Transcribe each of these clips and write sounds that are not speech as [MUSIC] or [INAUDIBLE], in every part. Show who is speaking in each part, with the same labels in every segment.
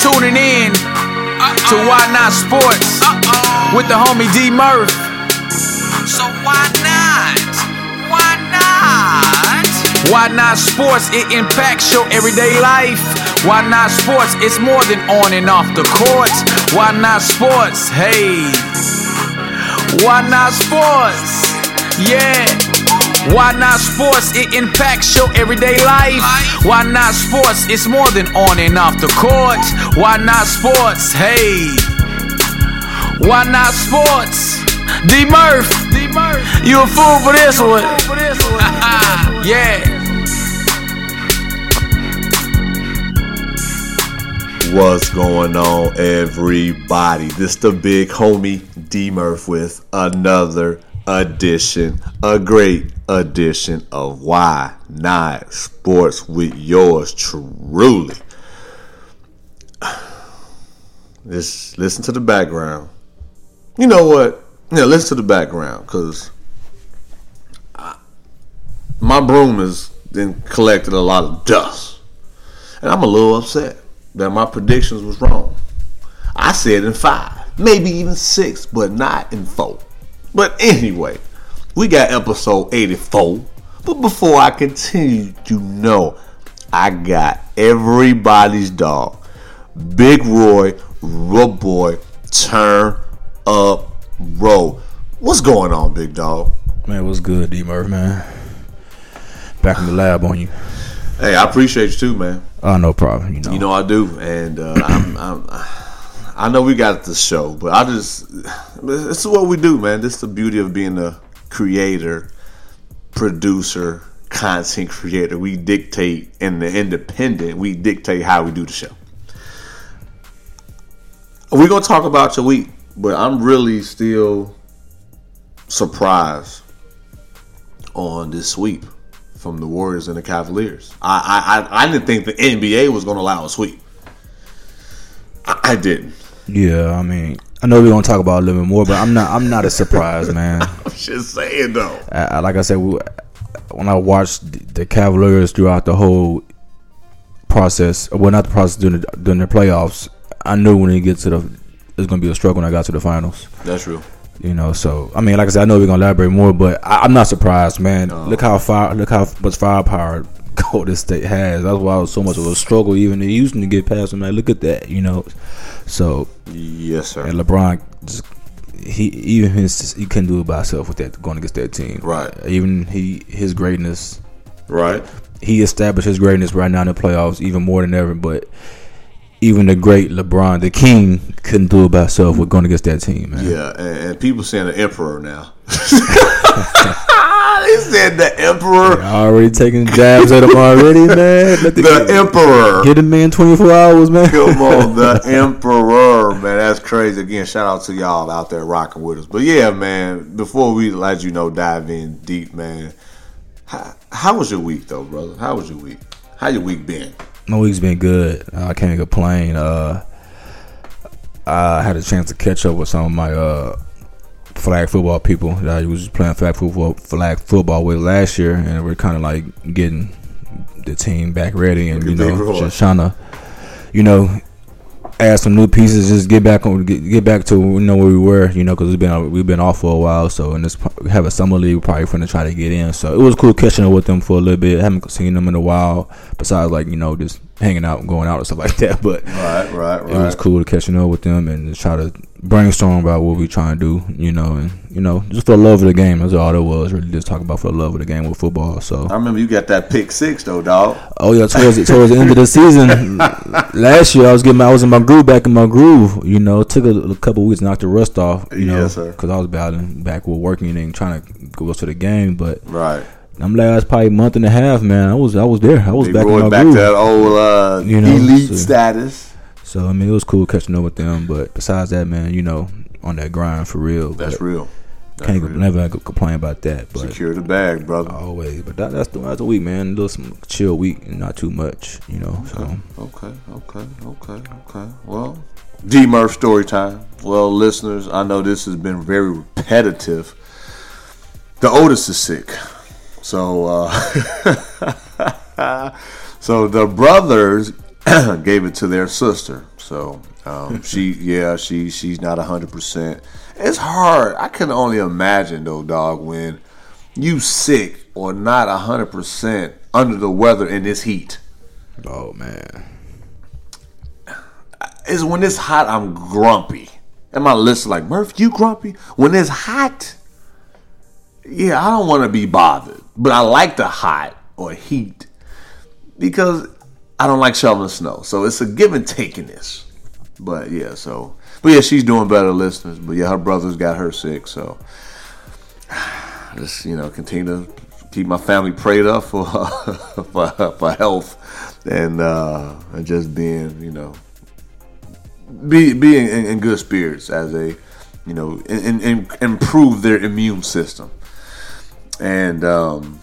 Speaker 1: Tuning in to Why Not Sports with the homie D Murph.
Speaker 2: So why not? Why not?
Speaker 1: Why Not Sports? It impacts your everyday life. Why Not Sports? It's more than on and off the court. Why Not Sports? Hey. Why Not Sports? Yeah. Why not sports? It impacts your everyday life. Why not sports? It's more than on and off the court. Why not sports? Hey. Why not sports? D Murph. D Murph. You a fool for this one. [LAUGHS] yeah.
Speaker 3: What's going on, everybody? This the big homie D Murph with another edition, a great edition of Why Not Sports with yours truly. [SIGHS] Just listen to the background. You know what? Yeah, listen to the background because my broom has then collected a lot of dust, and I'm a little upset that my predictions was wrong. I said in five, maybe even six, but not in four. But anyway, we got episode 84. But before I continue, you know I got everybody's dog. Big Roy, Rob Boy, turn up, roll. What's going on, big dog?
Speaker 4: Man, what's good, D Murph, man? Back in the lab on you.
Speaker 3: Hey, I appreciate you too, man.
Speaker 4: Oh, no problem. You know,
Speaker 3: You know I do, and uh, I'm, I'm, I know we got the show, but I just this is what we do, man. This is the beauty of being a creator, producer, content creator. We dictate in the independent. We dictate how we do the show. We're gonna talk about your week, but I'm really still surprised on this sweep from the Warriors and the Cavaliers. I I, I, didn't think the NBA was gonna allow a sweep. I, I didn't.
Speaker 4: Yeah, I mean, I know we're gonna talk about it a little bit more, but I'm not. I'm not a [LAUGHS] surprise, man.
Speaker 3: I'm just saying though.
Speaker 4: I, like I said, we, when I watched the Cavaliers throughout the whole process, well, not the process during the, during the playoffs, I knew when it get to the, it's gonna be a struggle when I got to the finals.
Speaker 3: That's real.
Speaker 4: You know, so I mean, like I said, I know we're gonna elaborate more, but I, I'm not surprised, man. Look how far, look how much firepower [LAUGHS] Golden State has. That's why it was so much of a struggle even in Houston to get past them. Like, look at that, you know. So
Speaker 3: Yes, sir.
Speaker 4: and LeBron, just, he even his he couldn't do it by himself with that going against that team.
Speaker 3: Right.
Speaker 4: Even he his greatness,
Speaker 3: Right.
Speaker 4: he established his greatness right now in the playoffs even more than ever. But even the great LeBron, the King, couldn't do it by himself with going against that team. Man.
Speaker 3: Yeah, and, and people saying the emperor now. [LAUGHS] [LAUGHS] they said the emperor,
Speaker 4: Already taking jabs at him already, [LAUGHS] man. Let the,
Speaker 3: the emperor.
Speaker 4: Get a man 24 hours, man.
Speaker 3: Come on, [LAUGHS] the emperor, man. That's crazy. Again, shout out to y'all out there rocking with us. But yeah, man. Before we let you know, dive in deep, man. How, how was your week, though, brother? How was your week? How your week been?
Speaker 4: My week's been good. I can't complain. Uh, I had a chance to catch up with some of my uh, flag football people that I was playing flag football, flag football with last year, and we're kind of like getting the team back ready, and you
Speaker 3: Look at Big
Speaker 4: know, just trying to, you know, add some new pieces, just get back on, get, get back to you know where we were, you know, because we've been we've been off for a while. So in this we have a summer league, we're probably going to try to get in. So it was cool catching up with them for a little bit. haven't seen them in a while, besides like you know just hanging out and going out and stuff like that. [LAUGHS] But
Speaker 3: Right, right, right.
Speaker 4: it was cool to catching up with them and just try to brainstorm about what we trying to do, you know, and you know, just for the love of the game. That's all it was. Really, just talking about for the love of the game with football. So,
Speaker 3: I remember you got that pick six, though, dog.
Speaker 4: oh yeah, towards the, towards the end of the season [LAUGHS] last year, I was getting my, I was in my groove, back in my groove. You know, it took a, a couple weeks to knock the rust off. You know,
Speaker 3: Yes,
Speaker 4: because I was battling back with working and trying to go to the game, but.
Speaker 3: Right.
Speaker 4: I'm last probably month and a half, man. I was I was there. I was
Speaker 3: Big
Speaker 4: back in my
Speaker 3: back
Speaker 4: groove.
Speaker 3: to that old uh,
Speaker 4: You know,
Speaker 3: elite
Speaker 4: so-
Speaker 3: status.
Speaker 4: So I mean, it was cool catching up with them. But besides that, man, you know, on that grind for real.
Speaker 3: That's real. That's
Speaker 4: Can't
Speaker 3: real.
Speaker 4: never complain about that. But
Speaker 3: Secure the bag, brother.
Speaker 4: always, but that, that's the that's the week, man. A little some chill week and not too much, you know. So
Speaker 3: Okay, okay, okay, okay. Well, D Murph story time. Well, listeners, I know this has been very repetitive. The oldest is sick, so uh, [LAUGHS] so the brothers [COUGHS] gave it to their sister. So um, [LAUGHS] she, yeah, she she's not hundred percent. It's hard. I can only imagine though, dog, when you sick or not hundred percent under the weather in this heat.
Speaker 4: Oh man.
Speaker 3: Is when it's hot, I'm grumpy. And my list like, Murph, you grumpy? When it's hot, yeah, I don't want to be bothered. But I like the hot or heat because I don't like shoveling snow. So it's a give and take in this. But yeah, so but yeah, she's doing better, listeners. But yeah, her brother's got her sick, so [SIGHS] just you know continue to keep my family prayed up for [LAUGHS] for, for health and uh, and just being you know be being in, in good spirits as a you know and, and improve their immune system and um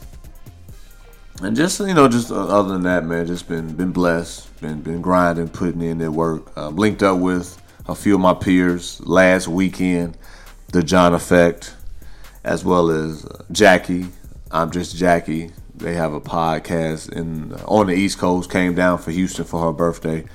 Speaker 3: and just you know just uh, other than that man just been been blessed been been grinding putting in their work. Linked up with a few of my peers last weekend the john effect as well as uh, jackie. I'm just jackie. They have a podcast in on the east coast came down for houston for her birthday.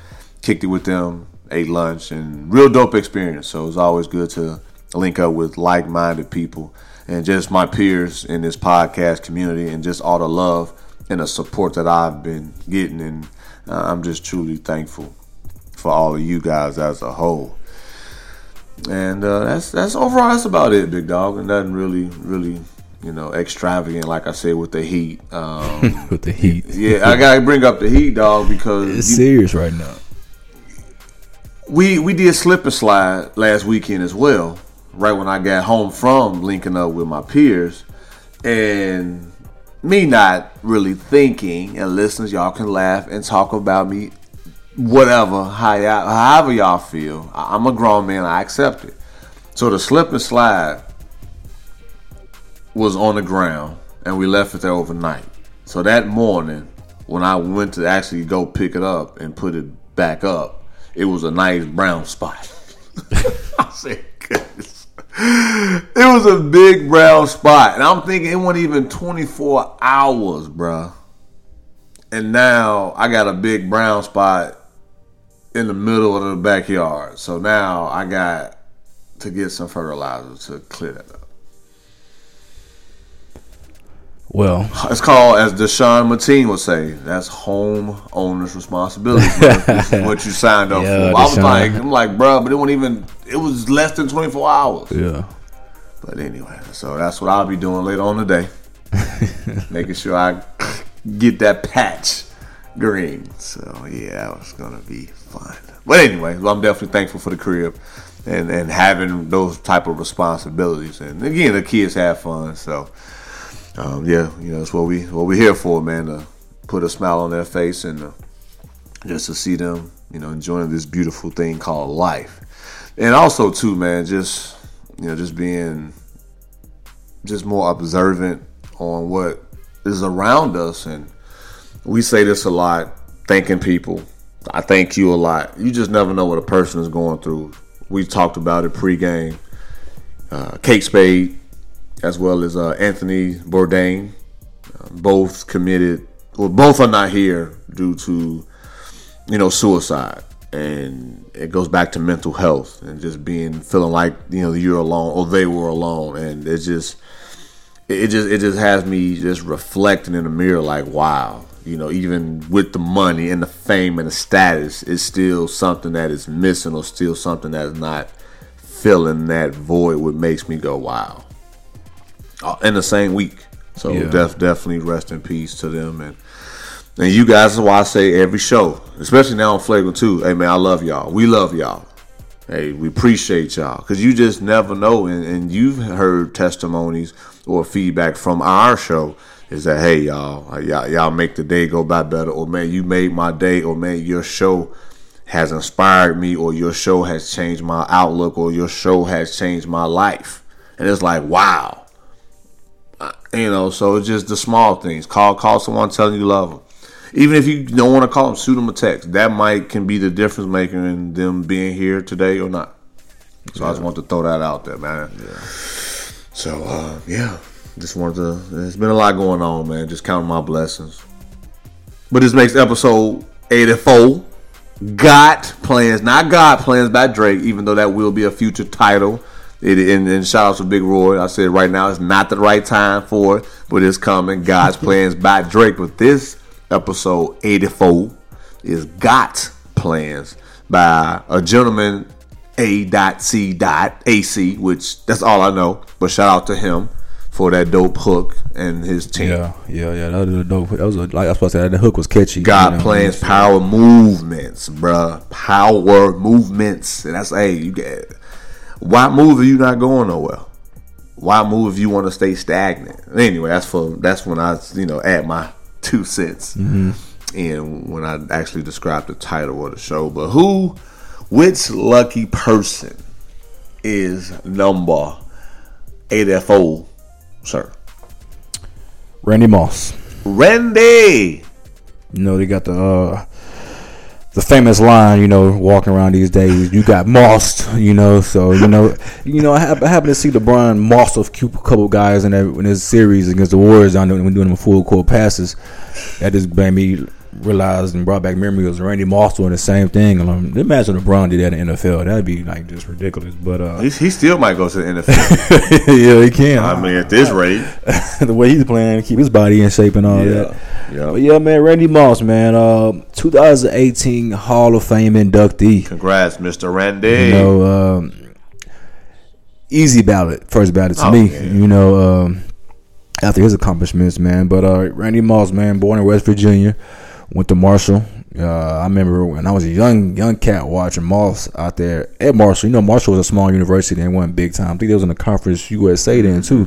Speaker 3: Kicked it with them ate lunch and real dope experience. So it's always good to link up with like-minded people. And just my peers in this podcast community and just all the love and the support that I've been getting. And uh, I'm just truly thankful for all of you guys as a whole. And uh, that's that's overall that's about it, big dog. And nothing really, really, you know, extravagant like I said with the heat. Um, [LAUGHS]
Speaker 4: With the heat.
Speaker 3: yeah, I gotta bring up the heat, dog, because
Speaker 4: It's
Speaker 3: you-
Speaker 4: serious right now.
Speaker 3: we we did slip and slide last weekend as well. Right when I got home from linking up with my peers, and me not really thinking, and listeners, y'all can laugh and talk about me, whatever, how y'all, however y'all feel. I'm a grown man, I accept it. So the slip and slide was on the ground, and we left it there overnight. So that morning, when I went to actually go pick it up and put it back up, it was a nice brown spot. [LAUGHS] I said, goodness. [GASPS] It was a big brown spot. And I'm thinking it wasn't even 24 hours, bruh. And now I got a big brown spot in the middle of the backyard. So now I got to get some fertilizer to clear that up.
Speaker 4: Well,
Speaker 3: It's called, as Deshaun Mateen would say, that's home owner's responsibility. this is [LAUGHS] what you signed up
Speaker 4: Yeah,
Speaker 3: for. I was like, I'm like, bro, but it wasn't even. It was less than 24 hours.
Speaker 4: yeah.
Speaker 3: But anyway, so that's what I'll be doing later on today, [LAUGHS] making sure I get that patch green. So yeah, that was gonna be fun. But anyway, well, I'm definitely thankful for the crib and and having those type of responsibilities. And again, the kids have fun. So um, yeah, you know, that's what we what we're here for, man. To put a smile on their face and uh, just to see them, you know, enjoying this beautiful thing called life. And also too, man, just you know, just being just more observant on what is around us and we say this a lot, thanking people. I thank you a lot. You just never know what a person is going through. We talked about it pregame. Uh, Kate Spade, as well as uh, Anthony Bourdain, uh, both committed, well, both are not here due to, you know, suicide. And it goes back to mental health and just being feeling like you know you're alone or they were alone, and it just it just it just has me just reflecting in the mirror like wow you know even with the money and the fame and the status it's still something that is missing or still something that is not filling that void what makes me go wow. Uh, in the same week. So
Speaker 4: Yeah.
Speaker 3: def- definitely rest in peace to them and and you guys is why I say every show especially now on Flagrant 2 hey man I love y'all. We love y'all. Hey, we appreciate y'all. Because you just never know, and, and you've heard testimonies or feedback from our show is that hey y'all, uh, y'all, y'all make the day go by better, or man, you made my day, or man, your show has inspired me, or your show has changed my outlook, or your show has changed my life, and it's like wow, Uh, you know. So it's just the small things. Call, call someone telling you you love them. Even if you don't want to call them, shoot them a text. That might can be the difference maker in them being here today or not. So I just want to throw that out there, man. Yeah. So uh, yeah, just wanted to. There's been a lot going on, man. Just counting my blessings. But this makes episode 84. got plans, not God plans by Drake, even though that will be a future title. It, and, and shout out to Big Roy. I said right now it's not the right time for it, but it's coming. God's [LAUGHS] plans by Drake. But this episode 84 is Got Plans by a gentleman A.C.AC, which that's all I know. But shout out to him for that dope hook and his team.
Speaker 4: Yeah, yeah, yeah. That was a dope. That was a, like I was supposed to say. The hook was catchy.
Speaker 3: God
Speaker 4: you know,
Speaker 3: plans power movements, bruh. Power movements. And that's hey, you get why move if you not going nowhere? Why move if you want to stay stagnant? Anyway, that's for that's when I you know add my two cents. And when I actually describe the title of the show. But who which lucky person is number 84, sir?
Speaker 4: Randy Moss.
Speaker 3: Randy.
Speaker 4: You know they got the uh, the famous line. You know, walking around these days, you got mossed. You know, so you know, [LAUGHS] you know, I, I happen to see LeBron moss a couple guys in that in his series against the Warriors. I know when doing them full court passes. That just made me realize and brought back memories of Randy Moss doing the same thing. And um, imagine LeBron did that in the NFL. That'd be like just ridiculous. But uh,
Speaker 3: He, he still might go to the NFL. [LAUGHS]
Speaker 4: yeah, he can.
Speaker 3: I mean, at this rate. [LAUGHS]
Speaker 4: the way he's playing, keep his body in shape and all
Speaker 3: Yeah,
Speaker 4: that.
Speaker 3: yeah.
Speaker 4: But yeah, man, Randy Moss, man, uh, 2018 Hall of Fame inductee.
Speaker 3: Congrats, Mr. Randy.
Speaker 4: You know, um, easy ballot, first ballot to
Speaker 3: Oh,
Speaker 4: me.
Speaker 3: yeah.
Speaker 4: You know, um, after his accomplishments, man. But uh, Randy Moss, man, born in West Virginia, went to Marshall. Uh, I remember when I was a young young cat watching Moss out there at Marshall. You know, Marshall was a small university and wasn't big time. I think they was in the Conference USA then too.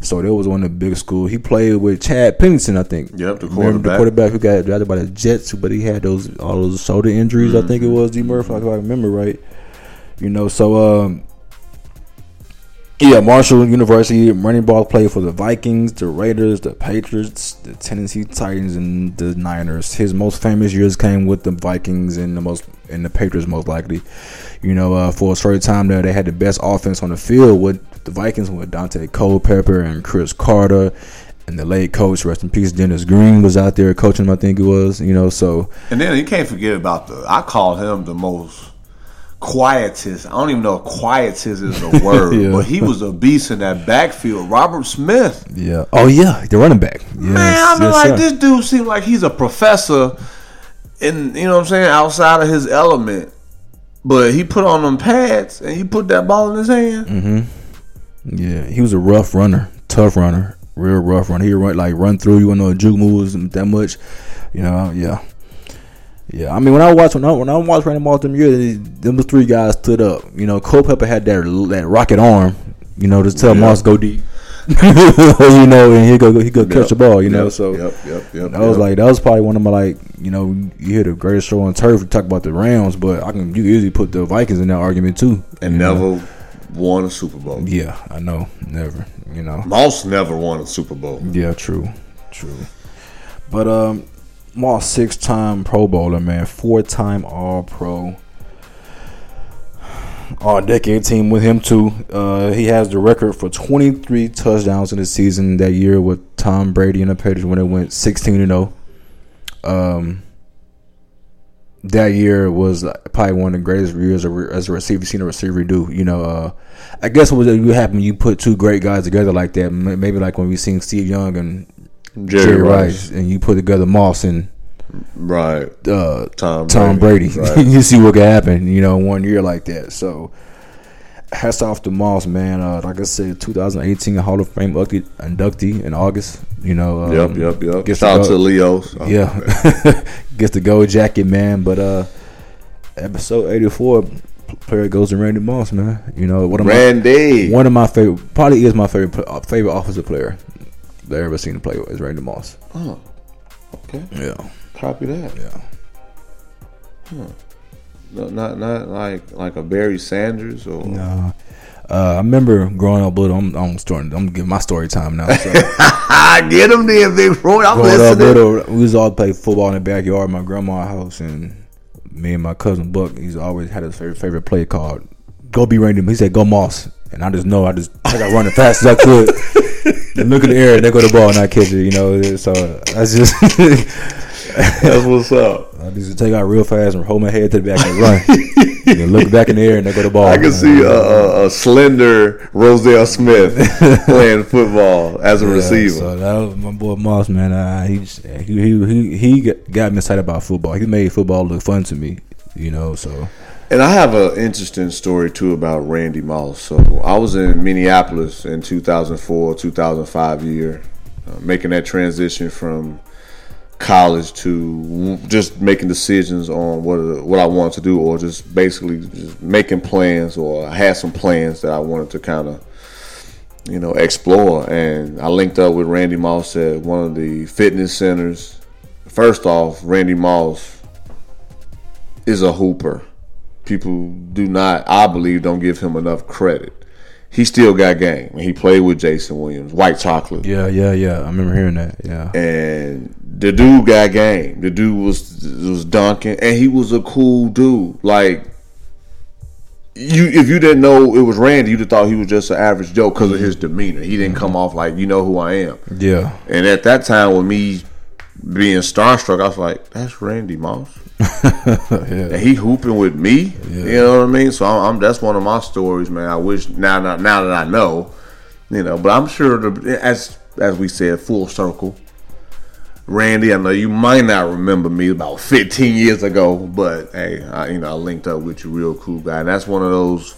Speaker 4: So that was one of the big schools. He played with Chad Pennington, I think.
Speaker 3: Yep, the
Speaker 4: Remember
Speaker 3: quarterback.
Speaker 4: the quarterback who got drafted by the Jets, but he had those all those shoulder injuries. I think it was D Murphy, if I remember right. You know, so um, yeah, Marshall University running ball played for the Vikings, the Raiders, the Patriots, the Tennessee Titans, and the Niners. His most famous years came with the Vikings and the most and the Patriots most likely. You know, uh, for a short time there, they had the best offense on the field with the Vikings with Daunte Culpepper and Cris Carter. And the late coach, rest in peace, Dennis Green was out there coaching. him, I think it was, you know. So
Speaker 3: And then you can't forget about the. I call him the most quietest. I don't even know if quietest is a [LAUGHS] word,
Speaker 4: Yeah.
Speaker 3: but he was a beast in that backfield. Robert Smith.
Speaker 4: yeah, oh yeah, the running back. Yes,
Speaker 3: Man, I mean,
Speaker 4: yes,
Speaker 3: like
Speaker 4: sir.
Speaker 3: this dude seems like he's a professor, and you know what I'm saying, outside of his element. But he put on them pads and he put that ball in his hand.
Speaker 4: Mm-hmm. Yeah, he was a rough runner, tough runner, real rough runner. He run like run through you, and no juke moves and that much. You know, yeah, yeah. I mean, when I watched when I when I watched Randy Moss them years, them the three guys stood up. You know, Culpepper had that that rocket arm. You know, to tell
Speaker 3: Yeah.
Speaker 4: Moss go deep. [LAUGHS] you know, and he go he go catch the ball. You know,
Speaker 3: Yep,
Speaker 4: so
Speaker 3: yep, yep, yep.
Speaker 4: that was like that was probably one of my like you know you hear the greatest show on turf. We talk about the Rams, but I can you easily put the Vikings in that argument too.
Speaker 3: and
Speaker 4: you know?
Speaker 3: never won a Super Bowl.
Speaker 4: Yeah, I know, never. You know.
Speaker 3: Moss never won a Super Bowl.
Speaker 4: Yeah, true, true. But um, Moss six time Pro Bowler, man, four time All Pro, All Decade team with him too. Uh, he has the record for twenty three touchdowns in the season that year with Tom Brady and the Patriots when it went sixteen and zero. Um. That year was probably one of the greatest years as a- receiver seen a receiver do. You know, uh, I guess what would happen when you put two great guys together like that? Maybe like when we seen Steve Young and
Speaker 3: Jerry,
Speaker 4: Jerry,
Speaker 3: Rice.
Speaker 4: Rice, and you put together Moss and
Speaker 3: Right.
Speaker 4: uh,
Speaker 3: Tom
Speaker 4: Tom
Speaker 3: Brady,
Speaker 4: Brady.
Speaker 3: right. [LAUGHS]
Speaker 4: you see what could happen, you know, one year like that. So, hats off to Moss, man. Uh, like I said, 2018 Hall of Fame inductee, in August. You know, um,
Speaker 3: Yep, yep, yep.
Speaker 4: gets
Speaker 3: Shout out
Speaker 4: to
Speaker 3: Leo's. Oh,
Speaker 4: yeah, [LAUGHS] [LAUGHS] gets the gold jacket, man. But uh, episode 84, player goes to Randy Moss, man. You know, one of my
Speaker 3: Randy.
Speaker 4: one of my favorite, probably is my favorite uh, favorite offensive player I ever seen play with is Randy Moss.
Speaker 3: Oh, okay.
Speaker 4: Yeah,
Speaker 3: Copy that.
Speaker 4: yeah. Huh.
Speaker 3: No, not not like like a Barry Sanders or
Speaker 4: No. Uh, I remember growing up, but I'm I'm starting. I'm giving my story time now. So
Speaker 3: I [LAUGHS] get him there, Big Roy. I'm
Speaker 4: growing up, little, we was all play football in the backyard my grandma's house, and me and my cousin Buck, he's always had his favorite favorite play called "Go be Randy." He said, "Go Moss," and I just know I just I got running fast as I could. and [LAUGHS] look in the air, and they go the ball, and I catch it. You know, so that's just [LAUGHS]
Speaker 3: That's what's up.
Speaker 4: I just take out real fast and hold my head to the back and run. [LAUGHS] then look back in the air and they go to ball.
Speaker 3: I can see a, a, a slender Roselle Smith playing football as a
Speaker 4: Yeah,
Speaker 3: receiver.
Speaker 4: So that was my boy Moss, man. Uh, he he he he got me excited about football. He made football look fun to me. You know, so
Speaker 3: And I have an interesting story too about Randy Moss. So I was in Minneapolis in 2004, 2005 year, uh, making that transition from college to just making decisions on what what I wanted to do, or just basically just making plans, or I had some plans that I wanted to kind of you know explore. And I linked up with Randy Moss at one of the fitness centers. First off, Randy Moss is a hooper people do not, I believe, don't give him enough credit. He still got game. He played with Jason Williams, White Chocolate,
Speaker 4: yeah, yeah, yeah. I remember hearing that. Yeah,
Speaker 3: and the dude got game. The dude was was dunking, and he was a cool dude. Like you, if you didn't know it was Randy, you'd have thought he was just an average Joe because of his demeanor. He didn't mm-hmm. come off like you know who I am.
Speaker 4: yeah,
Speaker 3: And at that time, with me being starstruck, I was like, "That's Randy Moss." [LAUGHS] And he hooping with me. You know what I mean? So I'm, I'm that's one of my stories, man. I wish now now, now that I know, you know. But I'm sure the, as as we said, full circle. Randy, I know you might not remember me about 15 years ago, but hey, I, you know I linked up with you, real cool guy. And that's one of those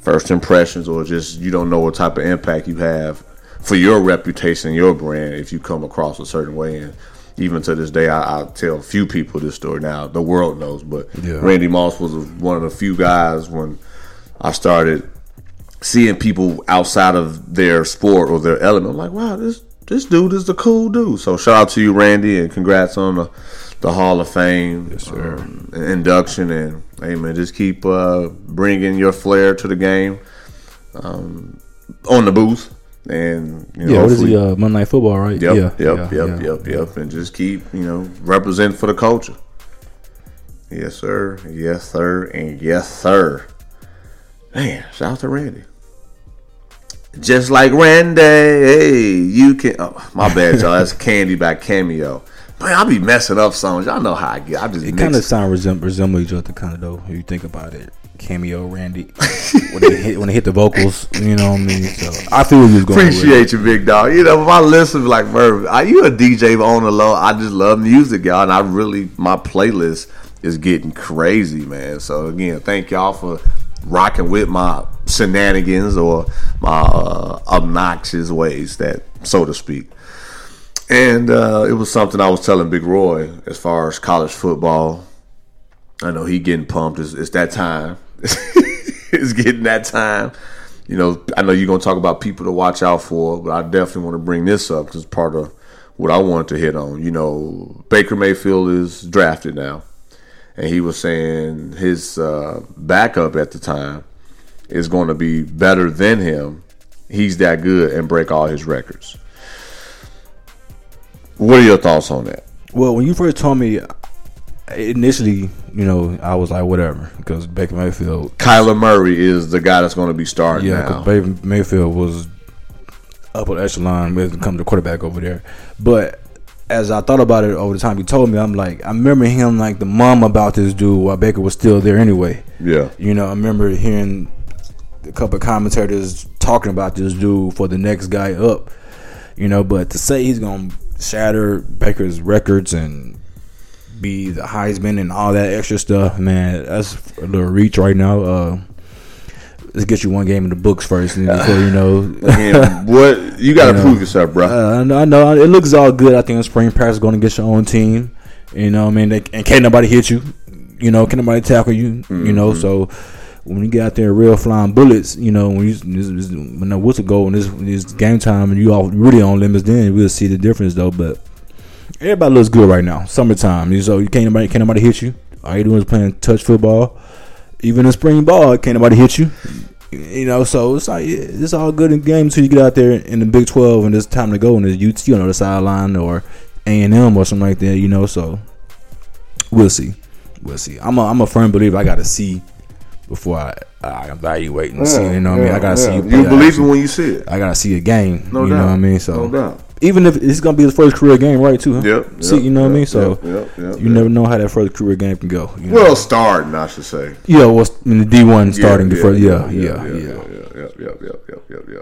Speaker 3: first impressions, or just you don't know what type of impact you have for your reputation, your brand, if you come across a certain way. And even to this day, I, I tell a few people this story. Now the world knows, but
Speaker 4: Yeah.
Speaker 3: Randy Moss was one of the few guys when I started seeing people outside of their sport or their element. I'm like, wow, this this dude is the cool dude. So shout out to you, Randy, and congrats on the the Hall of Fame um, induction. And hey, man, just keep uh, bringing your flair to the game um, on the booth. And you know,
Speaker 4: yeah. What is
Speaker 3: hopefully-
Speaker 4: he? Uh, Monday Night Football, right?
Speaker 3: Yep,
Speaker 4: yeah,
Speaker 3: yep,
Speaker 4: yeah,
Speaker 3: yep,
Speaker 4: yeah.
Speaker 3: yep, yep, and just keep you know representing for the culture. Yes, sir. Yes, sir, and yes, sir. Man, shout out to Randy. Just like Randy, hey, you can. Oh, my bad, y'all. That's [LAUGHS] Candy by Cameo. Man, I'll be messing up songs. Y'all know how I get. I just
Speaker 4: It kind of sound resemble, resemble each other, kind of though. If you think about it, cameo Randy when they hit when they hit the vocals, you know what I mean. So I feel you was going.
Speaker 3: Appreciate you, big dog. You know, my listeners be like, Merv, are you a DJ on the low? I just love music, y'all, and I really my playlist is getting crazy, man. So again, thank y'all for rocking with my shenanigans or my uh, obnoxious ways, that so to speak. And uh, it was something I was telling Big Roy as far as college football. I know he getting pumped. It's, it's that time. [LAUGHS] it's getting that time. You know, I know you're gonna talk about people to watch out for, but I definitely want to bring this up because part of what I wanted to hit on. You know, Baker Mayfield is drafted now, and he was saying his uh, backup at the time is going to be better than him. He's that good and break all his records. What are your thoughts on that?
Speaker 4: Well, when you first told me, initially, you know, I was like, whatever, because Baker Mayfield,
Speaker 3: Kyler Murray is the guy that's going to be starting
Speaker 4: yeah, because Baker Mayfield was up upper echelon when it comes to quarterback over there. But as I thought about it over the time you told me, I'm like, I remember him like the mom about this dude while Baker was still there anyway.
Speaker 3: Yeah,
Speaker 4: You know, I remember hearing a couple of commentators talking about this dude for the next guy up. You know, but to say he's gonna shatter Baker's records and be the Heisman and all that extra stuff, man, that's a little reach right now. Uh, let's get you one game in the books first, and before you know. [LAUGHS]
Speaker 3: what you got to [LAUGHS]
Speaker 4: You know,
Speaker 3: prove yourself, bro.
Speaker 4: Uh, I know, I know. It looks all good. I think in spring practice going to get your own team. You know, I mean, they, and can't nobody hit you. You know, can't nobody tackle you. You know, so when you get out there real flying bullets, you know, when you when the whistle go and this this game time and you all really on limits, then we'll see the difference though. But everybody looks good right now. Summertime, You- so you can't nobody can't nobody hit you. All you doing is playing touch football. Even in spring ball, can't nobody hit you. You know, so it's like it's all good in games until you get out there in the Big Twelve and it's time to go and it's UT on the sideline or A and M or something like that. You know, so we'll see, we'll see. I'm a I'm a firm believer. I got to see before I, I evaluate and see. You know what I mean? I gotta
Speaker 3: yeah.
Speaker 4: see you.
Speaker 3: You believe it when you see it.
Speaker 4: I gotta see a game.
Speaker 3: No
Speaker 4: you
Speaker 3: doubt.
Speaker 4: know what I mean? So
Speaker 3: No doubt.
Speaker 4: Even if it's gonna be his first career game, right? Too. Huh?
Speaker 3: Yep,
Speaker 4: See,
Speaker 3: yep,
Speaker 4: you know what I mean? So
Speaker 3: yep, yep, yep,
Speaker 4: you
Speaker 3: yep.
Speaker 4: never know how that first career game can go. You know?
Speaker 3: Well, starting, I should say.
Speaker 4: yeah, well, in the D one starting the first? Yeah, yeah,
Speaker 3: yeah,
Speaker 4: yeah.
Speaker 3: yeah, yeah, yeah, yeah, yeah, yeah, yeah.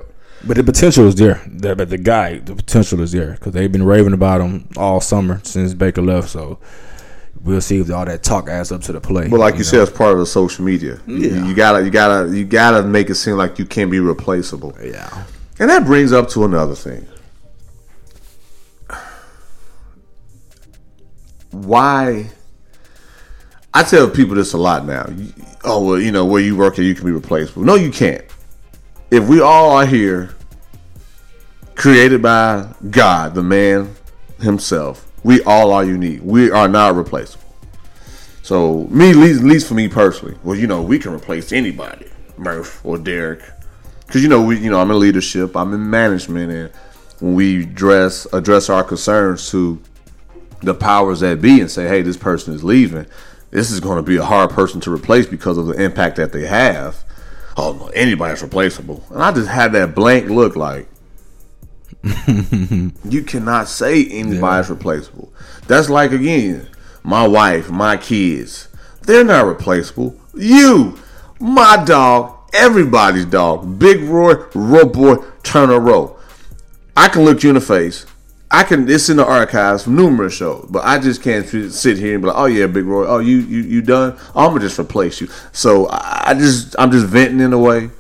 Speaker 4: But the potential is there. The, but the guy, the potential is there because they've been raving about him all summer since Baker left. So we'll see if all that talk adds up to the play.
Speaker 3: But like you,
Speaker 4: know?
Speaker 3: said, it's part of the social media. You-
Speaker 4: Yeah.
Speaker 3: You gotta, you gotta, you gotta make it seem like you can't be replaceable.
Speaker 4: yeah,
Speaker 3: And that brings up to another thing. Why? I tell people this a lot now. Oh well, you know where you work and you can be replaceable. No, you can't. If we all are here, created by God, the man Himself, we all are unique. We are not replaceable. So me, least, least for me personally, well, you know, we can replace anybody, Murph or Derek, because you know we, you know, I'm in leadership, I'm in management, and when we address address our concerns to the powers that be and say, hey, this person is leaving, this is going to be a hard person to replace because of the impact that they have. Oh no, anybody's replaceable, and I just had that blank look like. [LAUGHS] you cannot say anybody's replaceable. That's like again, my wife, my kids, they're not replaceable. You, my dog, everybody's dog, Big Roy, Roe Boy, Turner Rowe. I can look you in the face. I can. It's in the archives from numerous shows, but I just can't sit here and be like, "Oh yeah, Big Roy. Oh you you you done? Oh, I'm gonna just replace you." So I just I'm just venting in a way,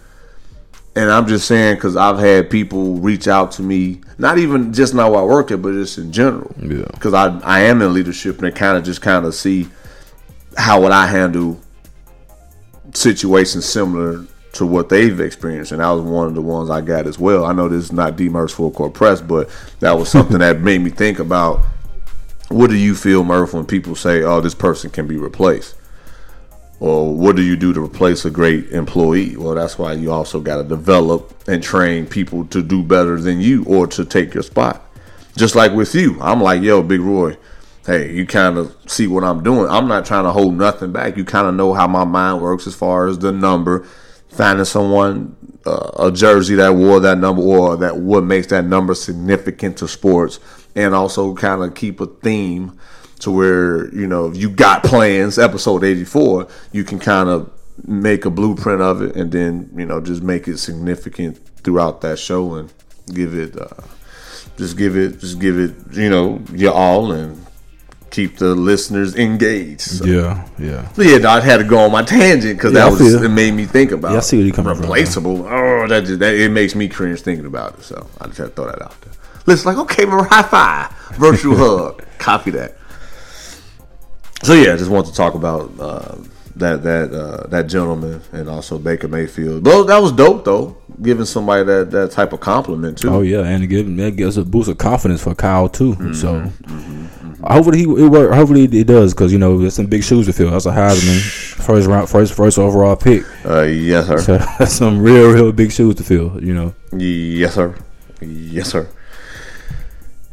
Speaker 3: and I'm just saying because I've had people reach out to me, not even just now while I work there, but just in general.
Speaker 4: Yeah.
Speaker 3: Because I I am in leadership and kind of just kind of see how would I handle situations similar to what they've experienced, and that was one of the ones I got as well. I know this is not D-Murph's full court press, but that was something [LAUGHS] that made me think about what do you feel, Murph, when people say, "Oh, this person can be replaced," or what do you do to replace a great employee? Well, that's why you also got to develop and train people to do better than you or to take your spot. Just like with you, I'm like, "Yo, Big Roy." Hey, you kind of see what I'm doing. I'm not trying to hold nothing back. You kind of know how my mind works as far as the number, finding someone uh, a jersey that wore that number or that what makes that number significant to sports, and also kind of keep a theme to where you know if you got plans. Episode 84, you can kind of make a blueprint of it, and then you know just make it significant throughout that show and give it. Uh, just give it, just give it, you know, your all, and keep the listeners engaged. So,
Speaker 4: yeah, yeah.
Speaker 3: so yeah, I had to go on my tangent because
Speaker 4: Yeah,
Speaker 3: that was it made me think about.
Speaker 4: Yeah, I see where you're coming from,
Speaker 3: replaceable. Oh, that just that it makes me cringe thinking about it. So I just had to throw that out there. Listen, like okay, high five, virtual [LAUGHS] hug, copy that. So yeah, I just want to talk about uh, that that uh, that gentleman and also Baker Mayfield. Though that was dope though, giving somebody that that type of compliment too.
Speaker 4: Oh yeah, and it gives that gives a boost of confidence for Kyle too.
Speaker 3: Mm-hmm,
Speaker 4: So hopefully he it work. Hopefully it does because you know there's some big shoes to fill. That's a Heisman first round, first first overall pick.
Speaker 3: Uh, yes, sir.
Speaker 4: So [LAUGHS] that's some real real big shoes to fill. You know.
Speaker 3: Yes, sir. Yes, sir.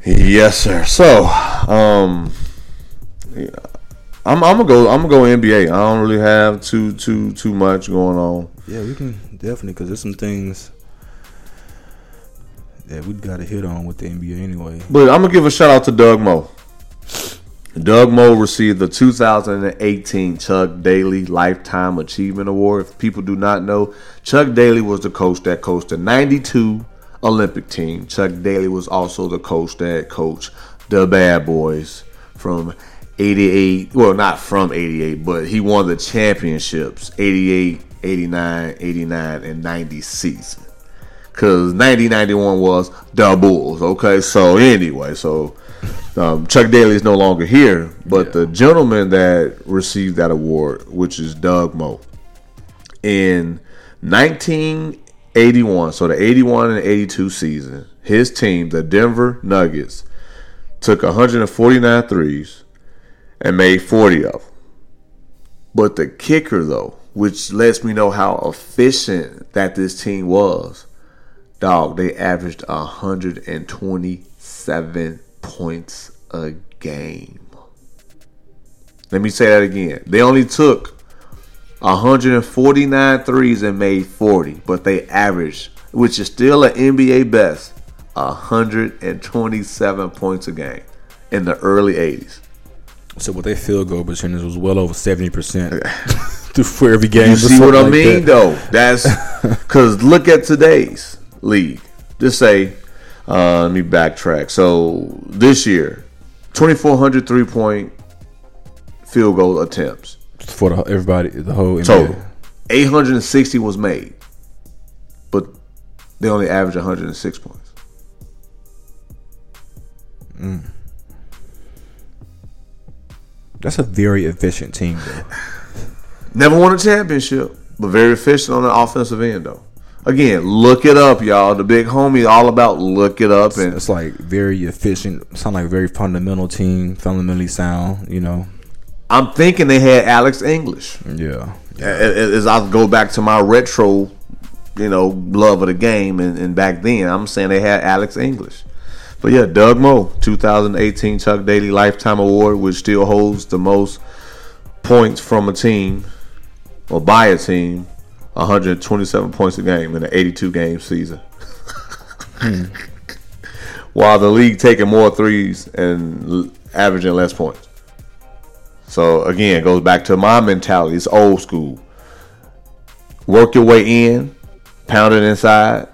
Speaker 3: Yes, sir. So, um, yeah, I'm, I'm gonna go. I'm gonna go NBA. I don't really have too too too much going on.
Speaker 4: Yeah, we can definitely because there's some things that we got to hit on with the NBA anyway.
Speaker 3: But I'm gonna give a shout out to Doug Moe. Doug Moe received the 2018 Chuck Daly Lifetime Achievement Award. If people do not know, Chuck Daly was the coach that coached the 92 Olympic team. Chuck Daly was also the coach that coached the Bad Boys from 88. Well, not from 88, but he won the championships 88, 89, 89, and 90 season because 1991 was the Bulls. Okay, so anyway, so um, Chuck Daly is no longer here, but the gentleman that received that award, which is Doug Moe, in 1981, so the 81 and 82 season, his team, the Denver Nuggets, took 149 threes and made 40 of them. But the kicker, though, which lets me know how efficient that this team was, dog, they averaged 127 points a game. Let me say that again. They only took 149 threes and made 40, but they averaged, which is still an NBA best, 127 points a game in the early 80s.
Speaker 4: So what their field goal percentage was well over seventy percent [LAUGHS] for every game.
Speaker 3: You see what I
Speaker 4: like
Speaker 3: mean,
Speaker 4: that.
Speaker 3: though? That's [LAUGHS] because look at today's league. Just say, uh, let me backtrack. So this year, 2,400 three point field goal attempts
Speaker 4: for the, everybody, the whole NBA.
Speaker 3: total. 860 was made, but they only averaged 106 points.
Speaker 4: That's a very efficient team, though.
Speaker 3: Never won a championship, but very efficient on the offensive end, though. Again, look it up, y'all. The big homie, all about look it up and
Speaker 4: It's like very efficient. Sound like a very fundamental team, fundamentally sound. You know.
Speaker 3: I'm thinking they had Alex English.
Speaker 4: Yeah.
Speaker 3: As I go back to my retro, you know, love of the game, and, and back then, I'm saying they had Alex English. But yeah, Doug Moe, 2018 Chuck Daly Lifetime Award, which still holds the most points from a team or by a team, 127 points a game in an 82 game season. Hmm. [LAUGHS] While the league taking more threes and l- averaging less points. So again, it goes back to my mentality. It's old school. Work your way in, pound it inside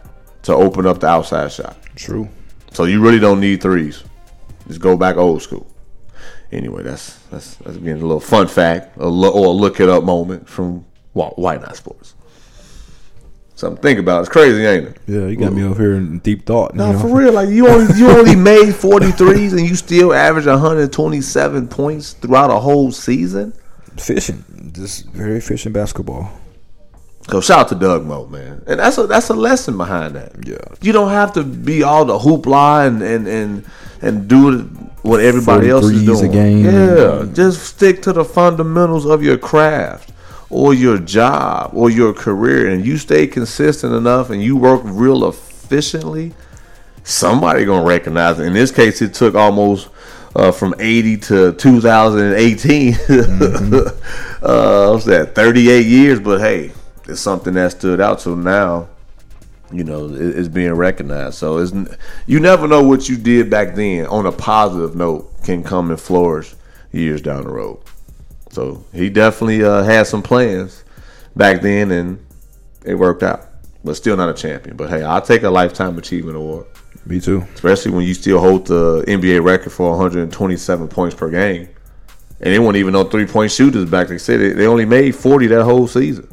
Speaker 3: to open up the outside shot.
Speaker 4: True.
Speaker 3: So you really don't need threes. Just go back old school. Anyway, that's that's, that's again a little fun fact, a lo- or a look it up moment from Wh- Why Not Sports. Something to think about. It's crazy, ain't it?
Speaker 4: Yeah, you got me over here in deep thought.
Speaker 3: No,
Speaker 4: you know?
Speaker 3: for real. Like you only you only [LAUGHS] made 43s and you still average 127 points throughout a whole season.
Speaker 4: Fishing, Just very efficient basketball.
Speaker 3: So shout out to Doug Moe, man, and that's a that's a lesson behind that.
Speaker 4: Yeah.
Speaker 3: you don't have to be all the hoopla and and and, and do what everybody else is
Speaker 4: 43s a
Speaker 3: doing.
Speaker 4: game.
Speaker 3: Yeah, just stick to the fundamentals of your craft or your job or your career, and you stay consistent enough and you work real efficiently. Somebody gonna recognize it. In this case, it took almost. Uh, from 80 to 2018 [LAUGHS] uh what's that 38 years but hey it's something that stood out so now you know it- it's being recognized so it's you never know what you did back then on a positive note can come and flourish years down the road so he definitely uh, had some plans back then and it worked out but still not a champion but hey i'll take a lifetime achievement award
Speaker 4: Me too.
Speaker 3: especially when you still hold the NBA record for 127 points per game. And they weren't even no three point shooters back. They said they only made 40 that whole season.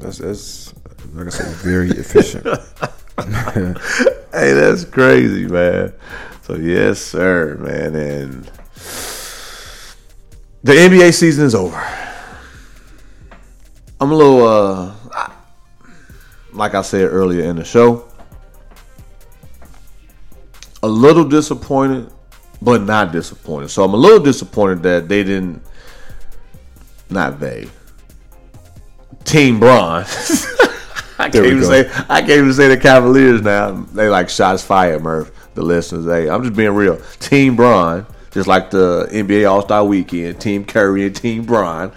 Speaker 4: That's that's like I said, very efficient. [LAUGHS]
Speaker 3: Hey, that's crazy, man. So yes, sir, man. And the NBA season is over. I'm a little, uh, like I said earlier in the show, a little disappointed, but not disappointed. So I'm a little disappointed that they didn't, not they, Team Bron. [LAUGHS] I can't even
Speaker 4: go.
Speaker 3: say I can't even say the Cavaliers now. They like shots fired, Murph. The listeners, hey, I'm just being real. Team Bron, just like the NBA All Star Weekend, Team Curry and Team Bron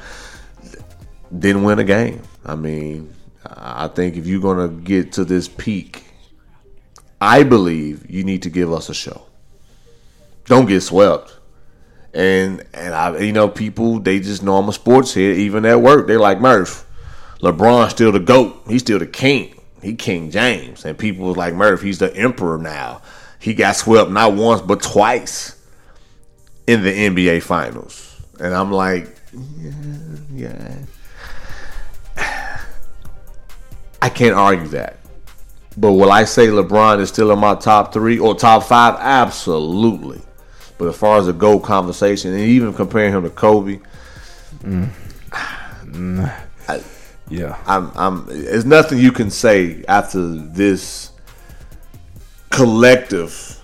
Speaker 3: didn't win a game. I mean, I think if you're gonna get to this peak, I believe you need to give us a show. Don't get swept. And and I you know people they just know I'm a sports head even at work they're like Murph, LeBron's still the goat. He's still the king. He King James. And people was like Murph he's the emperor now. He got swept not once but twice in the NBA finals. And I'm like yeah, yeah. [SIGHS] I can't argue that. But will I say LeBron is still in my top three or top five? Absolutely. But as far as the GOAT conversation, and even comparing him to Kobe, mm. Mm.
Speaker 4: Yeah.
Speaker 3: I'm, I'm, there's nothing you can say after this collective,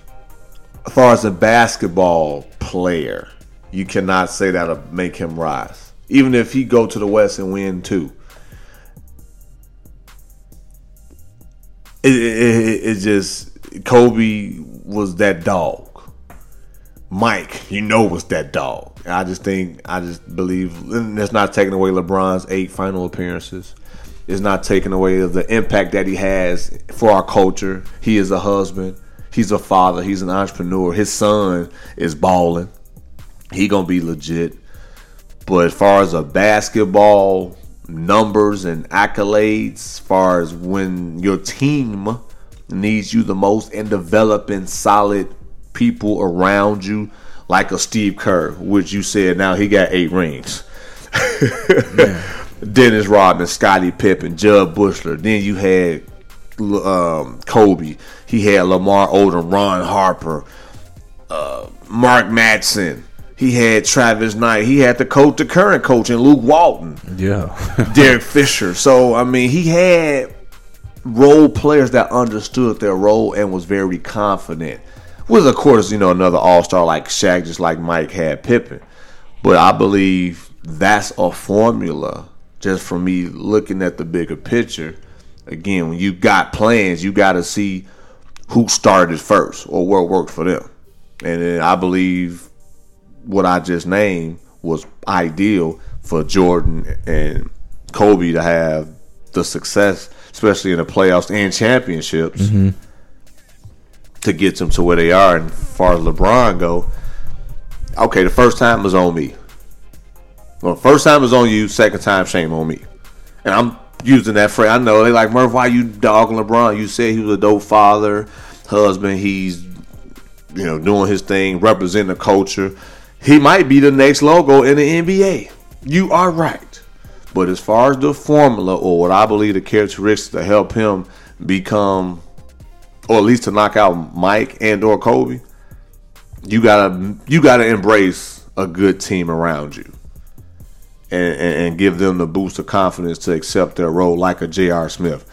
Speaker 3: as far as a basketball player, you cannot say that'll make him rise. Even if he go to the West and win. It, it, it, it just Kobe was that dog. Mike, you know, was that dog. I just think, I just believe, that's not taking away LeBron's eight final appearances. It's not taking away the impact that he has for our culture. He is a husband. He's a father. He's an entrepreneur. His son is balling. He gonna be legit. But as far as a basketball numbers and accolades, as far as when your team needs you the most and developing solid people around you, like a Steve Kerr, which you said now he got eight rings. [LAUGHS] Dennis Rodman, Scottie Pippen, Jud Buechler. Then you had um, Kobe. He had Lamar Odom, Ron Harper, uh, Mark Madsen. He had Travis Knight. He had the coach, the current coach, and Luke Walton.
Speaker 4: Yeah. [LAUGHS]
Speaker 3: Derek Fisher. So I mean, he had role players that understood their role and was very confident. With of course, you know, another all star like Shaq, just like Mike had Pippen. But I believe that's a formula just for me looking at the bigger picture. Again, when you got plans, you got to see who started first or what worked for them. And then I believe what I just named was ideal for Jordan and Kobe to have the success, especially in the playoffs and championships, mm-hmm. To get them to where they are. And far as LeBron go, okay, the first time was on me. Well, first time was on you, second time shame on me. And I'm using that phrase. I know they like Murph. Why you dogging LeBron? You said he was a dope father, husband. He's you know doing his thing, representing the culture. He might be the next logo in the NBA. You are right. But as far as the formula or what I believe the characteristics to help him become, or at least to knock out Mike and or Kobe, you gotta you gotta embrace a good team around you and, and, and give them the boost of confidence to accept their role like a J.R. Smith.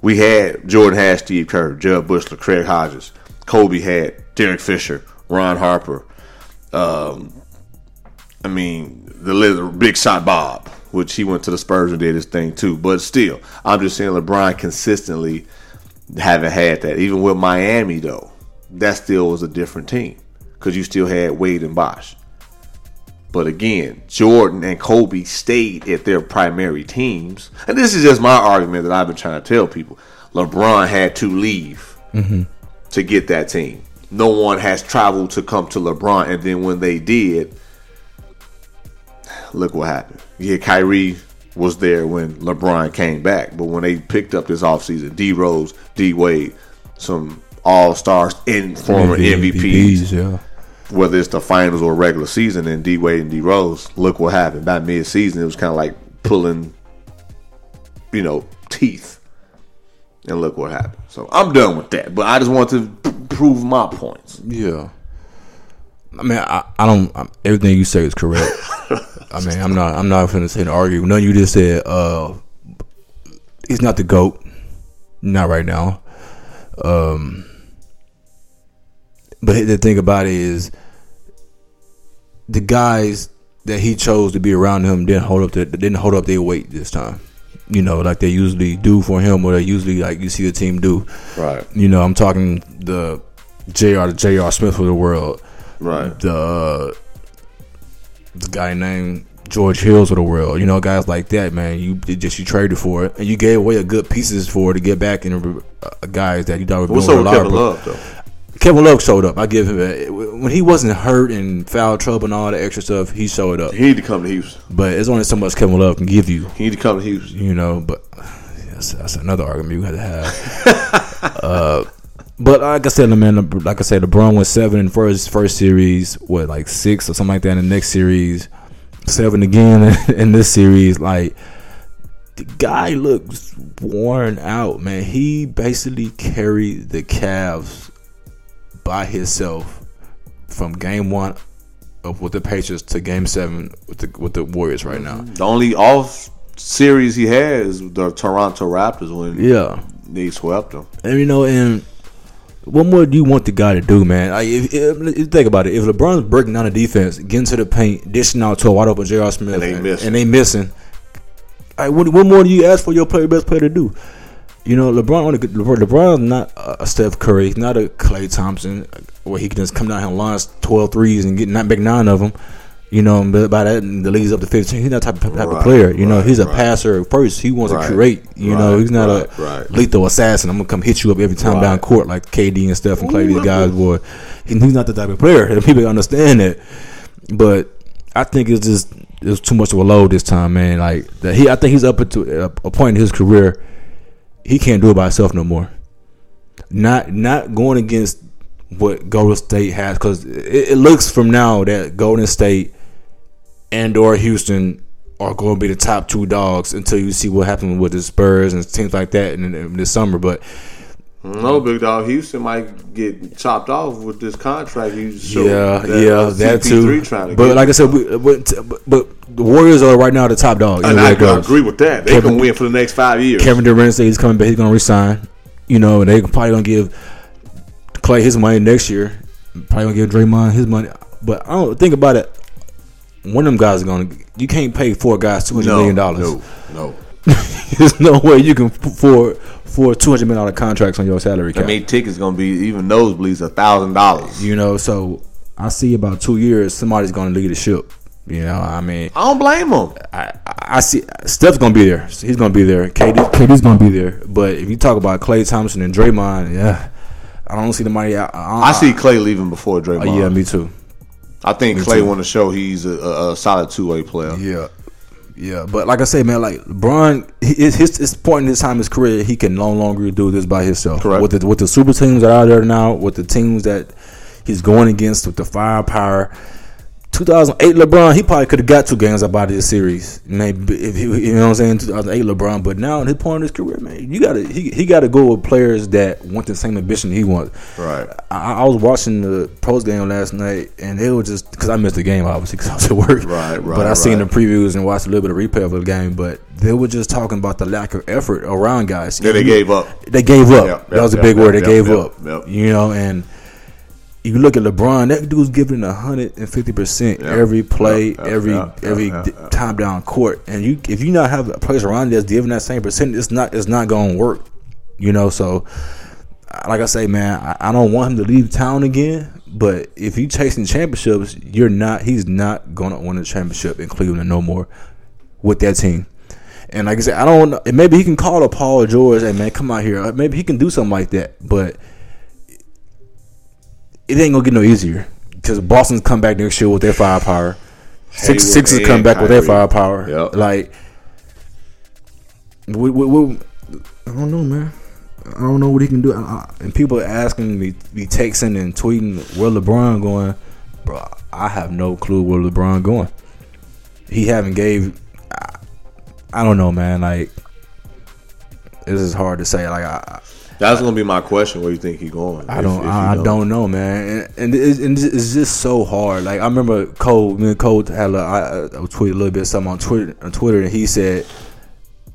Speaker 3: We had Jordan had Steve Kerr, Jud Buechler, Craig Hodges. Kobe had Derek Fisher, Ron Harper. Um, I mean, the little Big Shot Bob, which he went to the Spurs and did his thing too. But still, I'm just saying LeBron consistently haven't had that. Even with Miami, though, that still was a different team because you still had Wade and Bosh. But again, Jordan and Kobe stayed at their primary teams. And this is just my argument that I've been trying to tell people. LeBron had to leave mm-hmm. to get that team. No one has traveled to come to LeBron. And then when they did, look what happened. Yeah, Kyrie was there when LeBron came back. But when they picked up this offseason, D Rose, D Wade, some all stars and former MVPs
Speaker 4: yeah.
Speaker 3: whether it's the finals or regular season, and D Wade and D Rose, look what happened. By mid season, it was kind of like pulling, you know, teeth. And look what happened. So I'm done with that. But I just want to p- prove my points.
Speaker 4: Yeah. I mean, I, I don't. i everything you say is correct. I mean, I'm not. I'm not going to say to argue. None of you just said. Uh, he's not the goat. Not right now. Um, but the thing about it is, the guys that he chose to be around him didn't hold up. The, didn't hold up their weight this time. You know, like they usually do for him, or they usually like you see the team do.
Speaker 3: Right.
Speaker 4: You know, I'm talking the Jr. the Jr. Smith of the world
Speaker 3: Right.
Speaker 4: the uh, the guy named George Hills of the world. You know, guys like that, man. You just you traded for it, and you gave away a good pieces for it to get back in uh, guys that you thought were
Speaker 3: What's up with Kevin. Love, though?
Speaker 4: Kevin Love showed up. I give him a, when he wasn't hurt and foul trouble and all the extra stuff. He showed up,
Speaker 3: He need to come to Houston.
Speaker 4: but it's only so much Kevin Love can give you.
Speaker 3: He need to come to Houston.
Speaker 4: You know, but [SIGHS] that's, that's another argument we had to have. [LAUGHS] uh, but like I said, man, like I said, LeBron went seven in first first series. What like six or something like that in the next series. Seven again [LAUGHS] in this series. Like the guy looks worn out, man. He basically carried the Cavs by himself from game one of with the Patriots to game seven with the with the Warriors right now.
Speaker 3: The only off series he has the Toronto Raptors when
Speaker 4: Yeah.
Speaker 3: they swept them.
Speaker 4: And you know, and what more do you want the guy to do, man? Like, if, if, if think about it, if LeBron's breaking down the defense, getting to the paint, dishing out to a wide open J.R. Smith,
Speaker 3: And they missing.
Speaker 4: and they missing, like, what, what more do you ask for your player, best player to do? You know, LeBron, only LeBron, LeBron's not a Steph Curry, he's not a Klay Thompson, where he can just come down here and launch 12 threes and get not make nine of them. You know, but by that the league's up to 15. He's not type of, type of player. You know, he's a
Speaker 3: right.
Speaker 4: passer first. He wants
Speaker 3: Right,
Speaker 4: to create. You know, he's not
Speaker 3: right,
Speaker 4: a
Speaker 3: right.
Speaker 4: lethal assassin. I'm gonna come hit you up every time
Speaker 3: Right.
Speaker 4: down court like KD and Steph and Klay. These guys, boy, he, he's not the type of player. [LAUGHS] People understand that. But I think it's just it's too much of a load this time, man. Like that he, I think he's up to a, uh, a point in his career. He can't do it by himself no more. Not not going against what Golden State has because it, it looks from now that Golden State and or Houston are going to be the top two dogs until you see what happens with the Spurs and teams like that in, in the summer. But
Speaker 3: No, big dog. Houston might get chopped off with this contract. You
Speaker 4: yeah,
Speaker 3: that,
Speaker 4: yeah,
Speaker 3: uh,
Speaker 4: that too.
Speaker 3: To
Speaker 4: But like I said, we, but, but the Warriors are right now the top dog.
Speaker 3: and I, agree with that. They
Speaker 4: Kevin-
Speaker 3: can win for the next five years.
Speaker 4: Kevin Durant said he's coming back. He's going to resign. You know, and they probably going to give Klay his money next year. Probably to give Draymond his money. But I don't think about it. One of them guys are to. You can't pay four guys two hundred
Speaker 3: no,
Speaker 4: million dollars.
Speaker 3: no, no. [LAUGHS]
Speaker 4: There's no way you can afford for two hundred million dollar contracts on your salary
Speaker 3: I
Speaker 4: cap.
Speaker 3: mean, tickets gonna be even nosebleeds a thousand dollars.
Speaker 4: you know, so I see about two years somebody's to lead the ship. You know, I mean,
Speaker 3: I don't blame them.
Speaker 4: I, I see Steph's gonna be there. He's gonna be there. KD, KD's gonna be there. But if you talk about Klay Thompson and Draymond, yeah, I don't see the money. I, I,
Speaker 3: I see Klay leaving before Draymond.
Speaker 4: Uh, yeah, me too.
Speaker 3: I think Klay
Speaker 4: too.
Speaker 3: want to show he's a, a, a solid two way player.
Speaker 4: Yeah, yeah. But like I say, man, like LeBron, he- his his, his point in his time in his career, he can no longer do this by himself.
Speaker 3: Correct.
Speaker 4: With the with the super teams that are out there now, with the teams that he's going against, with the firepower. 2008 LeBron, he probably could have got two games out of this series. Maybe if he, you know what I'm saying, 2008 LeBron. But now at his point in his career, man, you gotta he, he got to go with players that want the same ambition he wants.
Speaker 3: Right.
Speaker 4: I, I was watching the post game last night, and it was just because I missed the game obviously because I was at work.
Speaker 3: Right, right, [LAUGHS]
Speaker 4: But I seen the previews and watched a little bit of replay of the game. But they were just talking about the lack of effort around guys.
Speaker 3: Yeah, they gave up.
Speaker 4: They gave up.
Speaker 3: Yep,
Speaker 4: that was a big
Speaker 3: yep,
Speaker 4: word. They
Speaker 3: yep,
Speaker 4: gave
Speaker 3: yep,
Speaker 4: up.
Speaker 3: yep.
Speaker 4: You know, and you look at LeBron. That dude's giving hundred and fifty percent every play,
Speaker 3: yep,
Speaker 4: every
Speaker 3: yep,
Speaker 4: every
Speaker 3: yep,
Speaker 4: time down court. And you, if you not have a place around you that's giving that same percent, it's not it's not going to work. You know, so like I say, man, I, I don't want him to leave town again. But if you chasing championships, you're not. He's not going to win a championship in Cleveland no more with that team. And like I said, I don't. know. and Maybe he can call up Paul George. Hey man, come out here. Uh, maybe he can do something like that. But it ain't gonna get no easier because Boston's come back next year with their firepower. Six Sixers come back with their
Speaker 3: Kyrie.
Speaker 4: firepower.
Speaker 3: Yep.
Speaker 4: Like, we, we, we, I don't know, man. I don't know what he can do. I, I, and people are asking me, be texting and tweeting where LeBron going, bro. I have no clue where LeBron going. He haven't gave. I, I don't know, man. Like, this is hard to say. Like, I,
Speaker 3: That's gonna be my question. Where you think he going?
Speaker 4: I don't.
Speaker 3: if he
Speaker 4: I, I don't know, man. And, and, it's, and it's just so hard. Like I remember Cole. Me and Cole had. A, I, I tweeted a little bit something on Twitter. On Twitter, and he said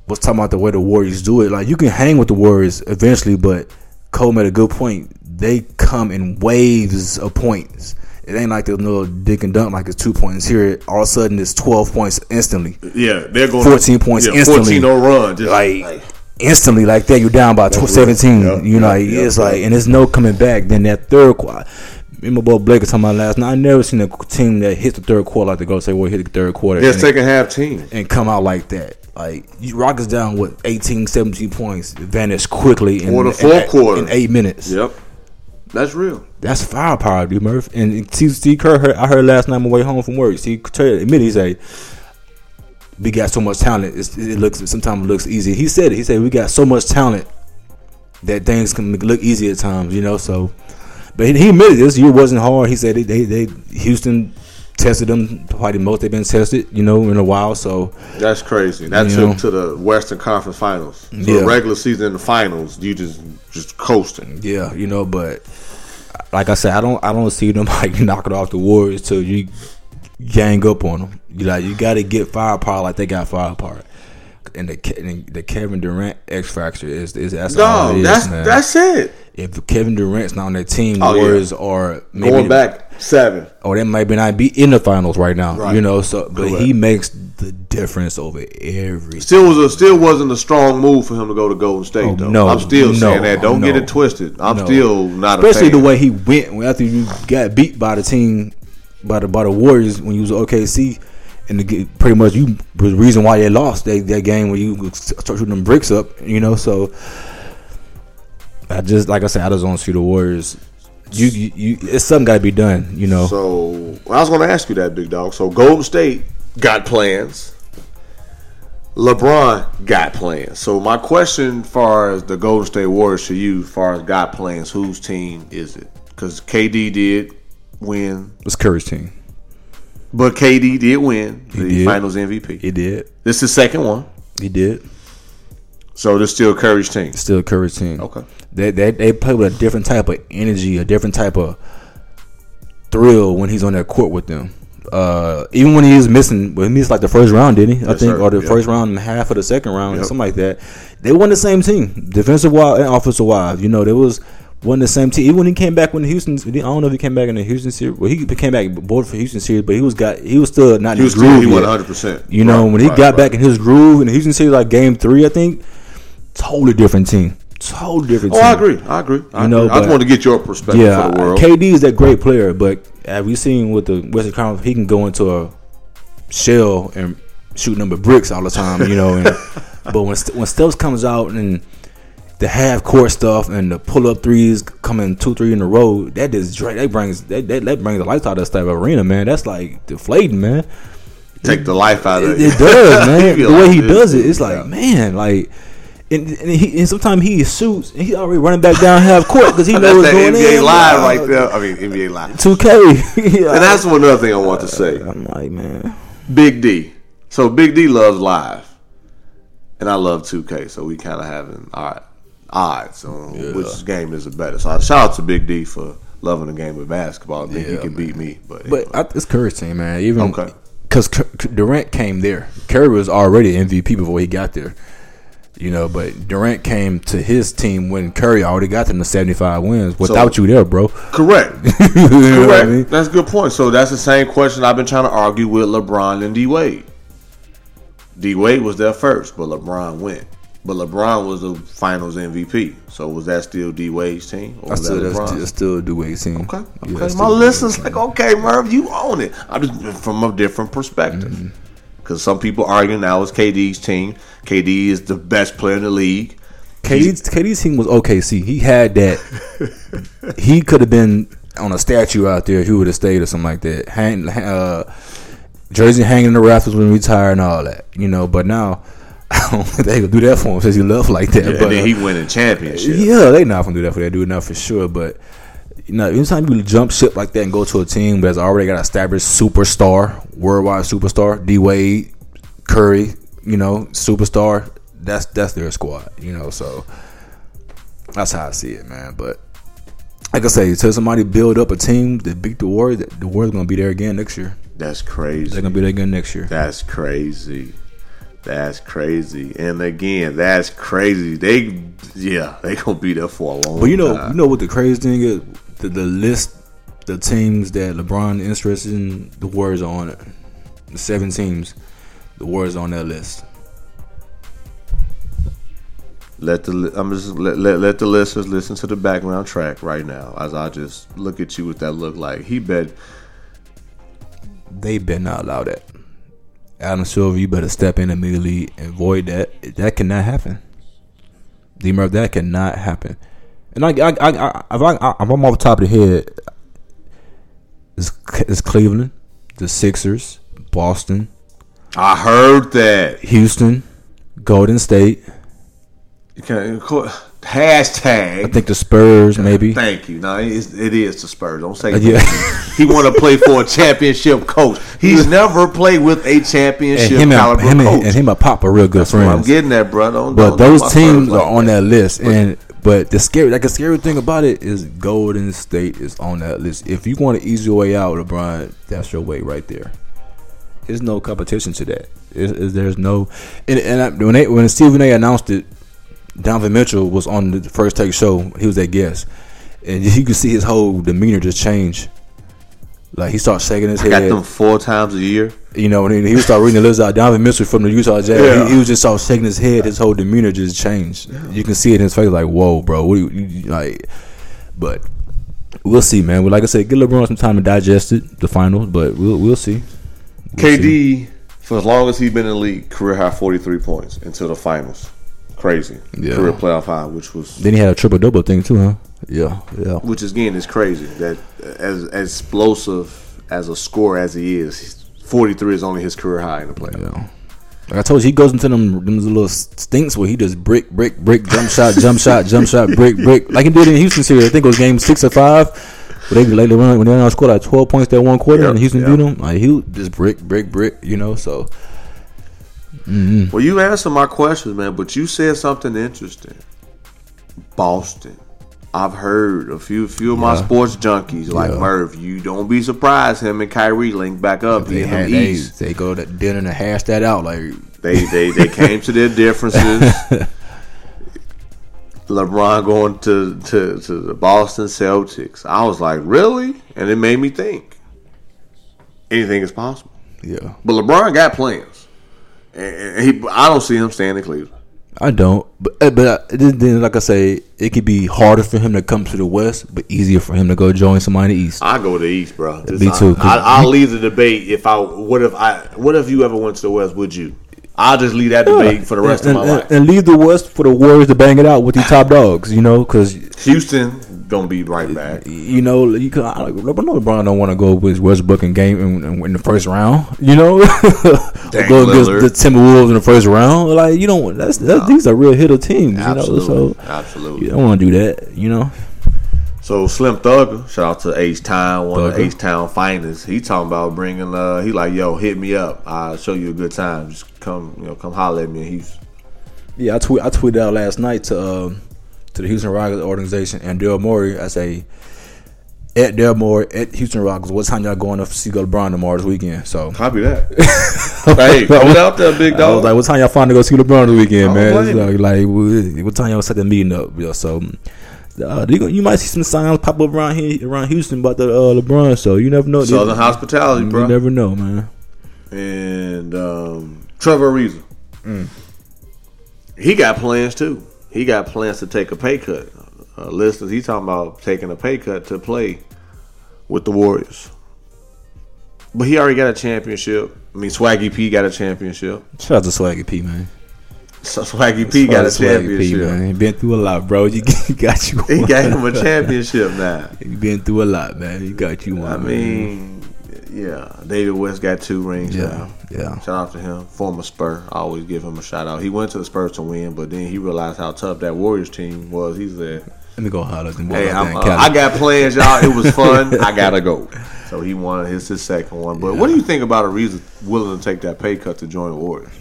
Speaker 4: was talking about the way the Warriors do it. Like you can hang with the Warriors eventually, but Cole made a good point. They come in waves of points. It ain't like there's no dick and dunk like it's two points here. All of a sudden, it's twelve points instantly.
Speaker 3: Yeah, they're going
Speaker 4: 14 points
Speaker 3: yeah,
Speaker 4: instantly.
Speaker 3: 14 no run. Just
Speaker 4: like instantly like that you're down by tw-
Speaker 3: real.
Speaker 4: 17
Speaker 3: Yep,
Speaker 4: you know
Speaker 3: yep,
Speaker 4: it's
Speaker 3: yep.
Speaker 4: like and there's no coming back then that third quarter me and my boy Blake was talking about last night I never seen a team that hits the third quarter like they go say well hit the third quarter
Speaker 3: they're second half team.
Speaker 4: and come out like that like you Rockets down with 18 17 points vanish quickly in,
Speaker 3: the fourth quarter.
Speaker 4: in eight minutes
Speaker 3: Yep, that's real.
Speaker 4: that's firepower, dude, Murph. And Steve, Kerr, heard, I heard last night on my way home from work. Steve Kerr admitted he say we got so much talent. It's, it looks sometimes it looks easy. He said it. He said we got so much talent that things can look easy at times. You know, so. But he, he admitted this year wasn't hard. He said they, they, they Houston tested them probably the most they've been tested. You know, in a while. So
Speaker 3: That's crazy. That took
Speaker 4: know.
Speaker 3: to the Western Conference Finals. So
Speaker 4: Yeah.
Speaker 3: the regular season and the finals, you just just coasting.
Speaker 4: Yeah, you know, but like I said, I don't I don't see them [LAUGHS] like knocking off the Warriors till you gang up on them. You like you got to get firepower like they got firepower. And the and the Kevin Durant X factor is is that's all it
Speaker 3: No,
Speaker 4: is,
Speaker 3: that's that's it.
Speaker 4: if Kevin Durant's not on that team, the
Speaker 3: Oh, yeah.
Speaker 4: Warriors are maybe,
Speaker 3: Going back seven.
Speaker 4: or they might be not be in the finals right now.
Speaker 3: Right.
Speaker 4: You know, so but
Speaker 3: Correct.
Speaker 4: he makes the difference over every.
Speaker 3: Still was a still wasn't a strong move for him to go to Golden State
Speaker 4: Oh,
Speaker 3: though.
Speaker 4: no,
Speaker 3: I'm still
Speaker 4: no,
Speaker 3: saying that. Don't get it twisted. I'm
Speaker 4: no.
Speaker 3: still not
Speaker 4: especially the way he went after you got beat by the team by the by the Warriors when you was OKC. And get, pretty much you the reason why they lost that, that game when you start shooting them bricks up, you know. So I just like I said, I just don't see the Warriors. You, you, you it's something got to be done, you know.
Speaker 3: So I was going to ask you that, big dog. So Golden State got plans. LeBron got plans. So my question, far as the Golden State Warriors to you, far as got plans, whose team is it? Because KD did win,
Speaker 4: it's Curry's team.
Speaker 3: but KD did win the
Speaker 4: did.
Speaker 3: Finals MVP.
Speaker 4: He did.
Speaker 3: This is the second one,
Speaker 4: He did.
Speaker 3: so this still Curry's team.
Speaker 4: Still Curry's team.
Speaker 3: Okay.
Speaker 4: They, they they play with a different type of energy, a different type of thrill when he's on that court with them. Uh, even when he is missing, well, he missed like the first round, didn't he? I think,
Speaker 3: sir.
Speaker 4: or the
Speaker 3: Yep.
Speaker 4: first round and half of the second round,
Speaker 3: Yep.
Speaker 4: something like that. They won the same team, defensive wise and offensive wise. You know, there was one the same team. Even when he came back when the Houston, I don't know if he came back in the Houston series. Well, he came back both for Houston series, but he was got he was still not
Speaker 3: He
Speaker 4: in
Speaker 3: was
Speaker 4: his groove
Speaker 3: he won 100. percent
Speaker 4: You know, when he got back in his groove in the Houston series, like game three, I think, totally different team. Totally different
Speaker 3: Oh,
Speaker 4: team.
Speaker 3: I agree. I agree. I,
Speaker 4: You know,
Speaker 3: agree. I just want to get your perspective
Speaker 4: Yeah,
Speaker 3: for the world.
Speaker 4: KD is that great player, but have we seen with the Western Conference, he can go into a shell and shoot number bricks all the time, you know. And, [LAUGHS] but when when Steps comes out and the half court stuff and the pull up threes coming two three in a row, that just that brings that, that that brings the life out of that type of arena, man. That's like deflating, man.
Speaker 3: Take the life out of
Speaker 4: It,
Speaker 3: it.
Speaker 4: it does, [LAUGHS] man. The way
Speaker 3: like
Speaker 4: he does it, it's
Speaker 3: yeah.
Speaker 4: like, man, like. And, and, he, and sometimes he shoots and he already running back down half court because he [LAUGHS] knows what's
Speaker 3: that
Speaker 4: going
Speaker 3: NBA
Speaker 4: in.
Speaker 3: live
Speaker 4: Wow.
Speaker 3: right there. I mean NBA live.
Speaker 4: 2K. yeah.
Speaker 3: And that's one other thing I want to uh, say.
Speaker 4: I'm like, man.
Speaker 3: Big D. So Big D loves live, and I love 2K. So we kind of having odd odds on which game is the better. So I shout out to Big D for loving the game of basketball. I think he
Speaker 4: Yeah,
Speaker 3: can beat me. But,
Speaker 4: But I, it's Curry's team, man. Even
Speaker 3: Okay.
Speaker 4: because Durant came there. Curry was already MVP before he got there. You know, but Durant came to his team when Curry already got them to 75 wins without you there, bro.
Speaker 3: correct, [LAUGHS]
Speaker 4: you know what I
Speaker 3: correct.
Speaker 4: mean?
Speaker 3: That's a good point. So that's the same question I've been trying to argue with LeBron and D Wade. D Wade was there first, but LeBron went. But LeBron was the Finals MVP. So was that still D Wade's team? Or
Speaker 4: I still,
Speaker 3: that LeBron's?
Speaker 4: that's still do Wade team.
Speaker 3: Okay.
Speaker 4: Yeah,
Speaker 3: Okay.
Speaker 4: that's
Speaker 3: My listeners like, okay, Merv, you own it. I'm just from a different perspective.
Speaker 4: Mm-hmm.
Speaker 3: Because some people arguing now it's KD's team. KD is the best player in the league.
Speaker 4: KD's, KD's team was OKC. He had that. [LAUGHS] he could have been on a statue out there he would have stayed or something like that. Hang, uh, jersey hanging in the rafters when he retired and all that, you know. But now, I don't think [LAUGHS] they could do that for him since he left like that.
Speaker 3: and
Speaker 4: but
Speaker 3: then
Speaker 4: uh,
Speaker 3: he winning championship.
Speaker 4: yeah, they not gonna do that for that dude now for sure. But you know, anytime you jump ship like that and go to a team that's already got an established superstar, worldwide superstar, D Wade, Curry, you know, superstar. That's that's their squad, you know. So that's how I see it, man. But like I say, until somebody build up a team that beat the Warriors, the Warriors gonna be there again next year.
Speaker 3: That's crazy.
Speaker 4: They're gonna be there again next year.
Speaker 3: That's crazy. That's crazy. And again, that's crazy. They, yeah, they gonna be there for a long.
Speaker 4: But you know,
Speaker 3: time.
Speaker 4: you know what the crazy thing is? The, the list, the teams that LeBron interested in, the Warriors are on it. The seven teams, the Warriors are on that list.
Speaker 3: Let the I'm just let, let let the listeners listen to the background track right now as I just look at you with that look like he bet
Speaker 4: They better not allow that. Adam Silver, you better step in immediately and void that. That cannot happen. D Murph, that cannot happen. And I, I, I, I, if I, I, I'm off the top of the head. It's, it's Cleveland, the Sixers, Boston,
Speaker 3: I heard that.
Speaker 4: Houston, Golden State.
Speaker 3: You can't hashtag.
Speaker 4: I think the Spurs, maybe.
Speaker 3: Thank you. No, it is, it is the Spurs. Don't say
Speaker 4: Uh, yeah.
Speaker 3: he want to play for a championship coach. He's never played with a
Speaker 4: And
Speaker 3: championship
Speaker 4: him and, him,
Speaker 3: coach.
Speaker 4: and, and him and Pop are real good
Speaker 3: That's what I'm getting that, bro. Don't,
Speaker 4: But
Speaker 3: don't-
Speaker 4: those teams
Speaker 3: like
Speaker 4: are on that list, and but the scary, like the scary thing about it is Golden State is on that list. If you want an easy way out, LeBron, that's your way right there. There's no competition to that. There's no, and, and I, when they when Stephen A. announced it, Donovan Mitchell was on the first take show. He was that guest, and [LAUGHS] you could see his whole demeanor just change. Like he starts shaking his
Speaker 3: Got
Speaker 4: head.
Speaker 3: them four times a year.
Speaker 4: You know, and he was start reading the list out. Donovan Mitchell from the Utah Jazz.
Speaker 3: Yeah.
Speaker 4: He, he was just all shaking his head. His whole demeanor just changed. You can see it in his face, like, "Whoa, bro, what do you, you- like?" But we'll see, man. Well, like I said, give LeBron some time to digest it, the finals. But we'll we'll see. We'll see.
Speaker 3: KD, for as long as he's been in the league, career high 43 points until the finals. Crazy.
Speaker 4: Yeah.
Speaker 3: Career playoff high, which was
Speaker 4: Then he had a triple double thing too, huh? Yeah, yeah.
Speaker 3: which is, again is crazy. That uh, as as explosive as a scorer as he is, 43 is only his career high in the playoffs.
Speaker 4: Yeah. Like I told you, he goes into them, them little stinks where he just brick, brick, brick, jump shot, jump [LAUGHS] shot, jump shot, brick, brick, like he did in Houston series. I think it was game six or five. Where they run when they only scored like twelve points that one quarter,
Speaker 3: Yeah,
Speaker 4: and Houston
Speaker 3: yeah.
Speaker 4: beat them. Like he just brick, brick, brick. You know, so Mm-hmm.
Speaker 3: Well, you answered my questions, man, but you said something interesting. Boston. I've heard a few few of my
Speaker 4: Yeah.
Speaker 3: sports junkies like
Speaker 4: Yeah.
Speaker 3: Merv. You don't be surprised him and Kyrie link back up
Speaker 4: they had
Speaker 3: the
Speaker 4: they,
Speaker 3: East.
Speaker 4: they go to dinner and hash that out. Like
Speaker 3: They they they came to their differences. [LAUGHS] LeBron going to, to, to the Boston Celtics. I was like, really? And it made me think. Anything is possible.
Speaker 4: yeah,
Speaker 3: But LeBron got plans. And he, I don't see him staying in Cleveland.
Speaker 4: I don't. But uh, but uh, then, like I say, it could be harder for him to come to the West, but easier for him to go join somebody in the East.
Speaker 3: I go to the East, bro.
Speaker 4: Me too,
Speaker 3: I, I'll leave the debate. If I what if I what if you ever went to the West? Would you? I'll just leave that debate for the rest
Speaker 4: and,
Speaker 3: of my
Speaker 4: and-
Speaker 3: life.
Speaker 4: and leave the West for the Warriors to bang it out with these top dogs. You know, because
Speaker 3: Houston gonna be right back.
Speaker 4: you know, you can. I, no, LeBron don't want to go with Westbrook in game in, in, in the first round. You know, [LAUGHS] go against the Timberwolves in the first round. Like you don't. Want that's, that's these are real hitter teams.
Speaker 3: Absolutely,
Speaker 4: You know, so
Speaker 3: absolutely.
Speaker 4: you don't want to do that. You know,
Speaker 3: So Slim Thugger, shout out to H Town, one of the H Town finest. He talking about bringing. Uh, he like, yo, hit me up. I'll show you a good time. Just come, you know, come holler at me Houston.
Speaker 4: yeah. I tweet. I tweeted out last night to um, to the Houston Rockets organization and Daryl Morey. I say. At Daryl Morey at Houston Rockets, what time y'all going to see LeBron tomorrow this weekend? So [LAUGHS]
Speaker 3: Copy that. [LAUGHS] hey, [LAUGHS] put out there, big
Speaker 4: I was like, what time y'all finally go see LeBron this weekend, man? like, like, what time y'all set the meeting up? Yeah, so uh, you, might see some signs pop up around here, around Houston about the uh, LeBron. So you never know.
Speaker 3: Southern
Speaker 4: you,
Speaker 3: hospitality,
Speaker 4: you
Speaker 3: bro.
Speaker 4: never know, man.
Speaker 3: and um, Trevor Ariza.
Speaker 4: Mm.
Speaker 3: He got plans too. He got plans to take a pay cut. Uh, listeners, he talking about taking a pay cut to play with the Warriors. But he already got a championship. I mean, Swaggy P got a championship.
Speaker 4: Shout out to Swaggy P, man.
Speaker 3: So Swaggy P got a
Speaker 4: Shout out to Swaggy P,
Speaker 3: championship.
Speaker 4: man. He been through a lot, bro. You he [LAUGHS] got you.
Speaker 3: He
Speaker 4: one.
Speaker 3: got him a championship now.
Speaker 4: He been through a lot, man. He got you one.
Speaker 3: I mean, yeah, David West got two rings
Speaker 4: yeah,
Speaker 3: now.
Speaker 4: yeah.
Speaker 3: Shout out to him, former Spur. I always give him a shout out. He went to the Spurs to win, but then he realized how tough that Warriors team was. He said,
Speaker 4: Let me go holler at them.
Speaker 3: "Hey,
Speaker 4: out
Speaker 3: I'm,
Speaker 4: in
Speaker 3: uh, I got plans, y'all. It was [LAUGHS] fun. I gotta go." So he won his his second one. But what do you think about Ariza willing to take that pay cut to join the Warriors?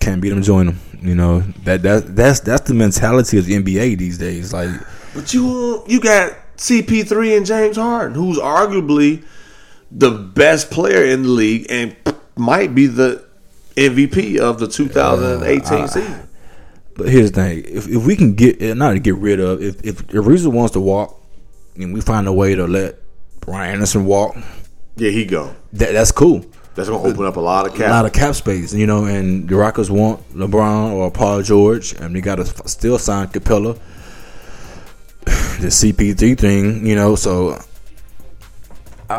Speaker 4: Can't beat them, join them. You know that that that's that's the mentality of the NBA these days. Like
Speaker 3: But you you got CP3 and James Harden, who's arguably the best player in the league and might be the MVP of the 2018 season.
Speaker 4: But here's the thing: if, if we can get eh, not to get rid of, if if Ariza wants to walk, and we find a way to let Brian Anderson walk,
Speaker 3: Yeah, he go.
Speaker 4: that that's cool.
Speaker 3: That's gonna open up a lot of cap.
Speaker 4: A lot of cap space, you know. And the Rockets want LeBron or Paul George, and they got to still sign Capela. [SIGHS] The CP3 thing, you know. So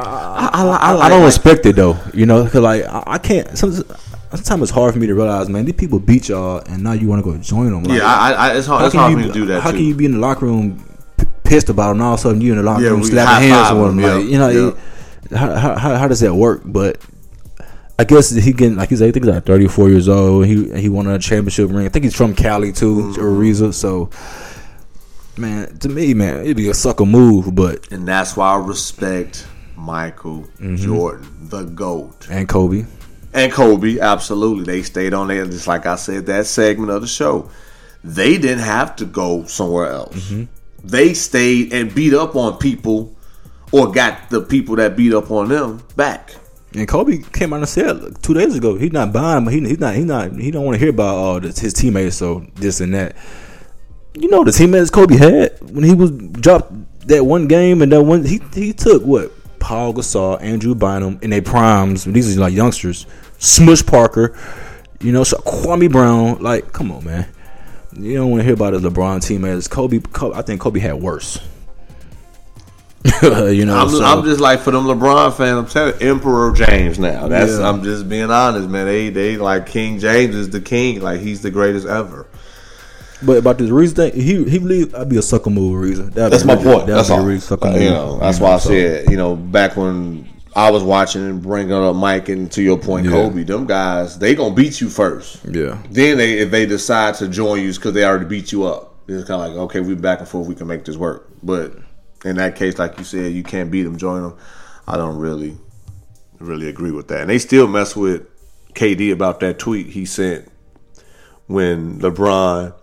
Speaker 3: I, I, I,
Speaker 4: I don't respect it though, you know, because like I, I can't. Sometimes, sometimes it's hard for me to realize, man, these people beat y'all, and now you want to go join them. Like,
Speaker 3: Yeah, I, I, it's hard.
Speaker 4: How
Speaker 3: It's
Speaker 4: can
Speaker 3: hard
Speaker 4: you
Speaker 3: for me to do that
Speaker 4: How
Speaker 3: too.
Speaker 4: can you be in the locker room p- pissed about it, and all of a sudden you in the locker
Speaker 3: Yeah,
Speaker 4: room slapping hands
Speaker 3: high-five
Speaker 4: with them?
Speaker 3: them,
Speaker 4: Like,
Speaker 3: yeah,
Speaker 4: you know,
Speaker 3: yeah.
Speaker 4: it- how, how how how does that work? But I guess he getting like he's I think he's like thirty four years old. He he won a championship ring. I think he's from Cali too,
Speaker 3: Mm-hmm.
Speaker 4: Ariza. So man, to me, man, it'd be a sucker move, but
Speaker 3: and that's why I respect Michael
Speaker 4: Mm-hmm.
Speaker 3: Jordan, the goat,
Speaker 4: and Kobe.
Speaker 3: and Kobe. Absolutely, they stayed on there. Just like I said, that segment of the show, they didn't have to go somewhere else.
Speaker 4: Mm-hmm.
Speaker 3: They stayed and beat up on people, or got the people that beat up on them back.
Speaker 4: And Kobe came out and said two days ago he's not buying, but he, he's not he not he don't want to hear about all this, his teammates. So this and that. You know the teammates Kobe had when he was dropped that one game and that one he he took what Paul Gasol, Andrew Bynum in their primes. These are like youngsters. Smush Parker, you know, so Kwame Brown. Like, come on, man. You don't want to hear about his LeBron teammates. Kobe, Kobe, I think Kobe had worse. [LAUGHS] you know,
Speaker 3: I'm,
Speaker 4: so-
Speaker 3: I'm just like for them LeBron fans. I'm telling you, Emperor James now. That's
Speaker 4: Yeah.
Speaker 3: I'm just being honest, man. They they like King James is the king. Like he's the greatest ever.
Speaker 4: But about this reason thing, he he believe I'd be a sucker move reason. That'd
Speaker 3: That's my
Speaker 4: really-
Speaker 3: point. That's all.
Speaker 4: really sucker move.
Speaker 3: you know, that's
Speaker 4: you
Speaker 3: why
Speaker 4: know,
Speaker 3: I
Speaker 4: so-
Speaker 3: said, you know, back when I was watching and bringing up Mike and to your point,
Speaker 4: Yeah.
Speaker 3: Kobe, them guys, they gonna beat you first.
Speaker 4: Yeah.
Speaker 3: Then they if they decide to join you it's because they already beat you up, it's kind of like okay, we back and forth, we can make this work. But in that case, like you said, you can't beat them, join them. I don't really, really agree with that. And they still mess with KD about that tweet he sent when LeBron,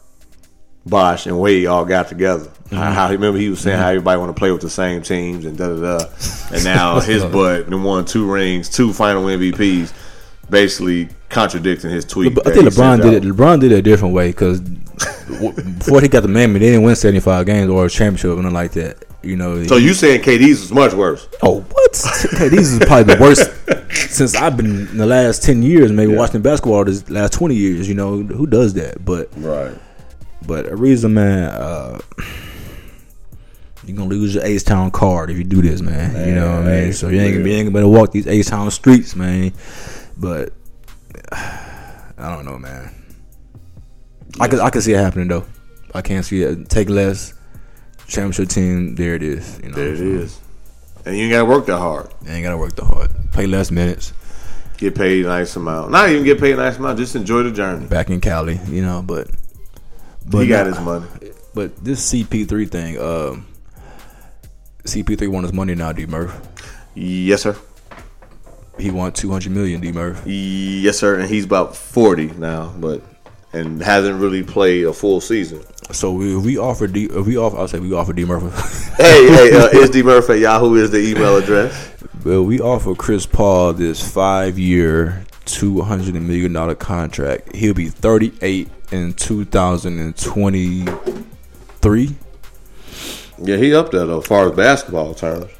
Speaker 3: Bosh, and Wade all got together. How, mm-hmm. how remember he was saying how mm-hmm. everybody want to play with the same teams and da da da. And now [LAUGHS] his butt and won two rings, two final MVPs, basically contradicting his tweet.
Speaker 4: But I think
Speaker 3: he
Speaker 4: LeBron did it. LeBron did it a different way because before he got the Miami, they didn't win seventy five games or a championship or nothing like that. You know.
Speaker 3: So you saying KD's is much worse?
Speaker 4: oh what? these is probably the worst since I've been in the last ten years, maybe watching basketball this last twenty years. You know who does that? But
Speaker 3: Right.
Speaker 4: But a reason, man. Uh, you're gonna lose your H Town card if you do this, man. you know what I mean? So you ain't gonna be ain't gonna walk these H Town streets, man. But I don't know, man. I could I could see it happening though. I can't see it. Take less. Championship team, there it is. You know,
Speaker 3: There it is. And you ain't gotta work that hard.
Speaker 4: You ain't gotta work that hard. Play less minutes.
Speaker 3: Get paid a nice amount. Not even get paid a nice amount. Just enjoy the journey.
Speaker 4: Back in Cali, you know, but but
Speaker 3: he got
Speaker 4: nah,
Speaker 3: his money.
Speaker 4: But this CP3 thing, um, CP3 won his money now, D Murph.
Speaker 3: Yes, sir.
Speaker 4: He won 200 million, D Murph.
Speaker 3: Yes, sir. And he's about forty now, but and hasn't really played a full season.
Speaker 4: So if we offer D, if we offer, I'll say we offer D Murphy. [LAUGHS]
Speaker 3: hey, hey, uh, [LAUGHS] SD Murphy at Yahoo is the email address.
Speaker 4: well, we offer Chris Paul this five year, 200 million dollar contract. He'll be 38 in 2023.
Speaker 3: Yeah, he up there though, as far as basketball terms.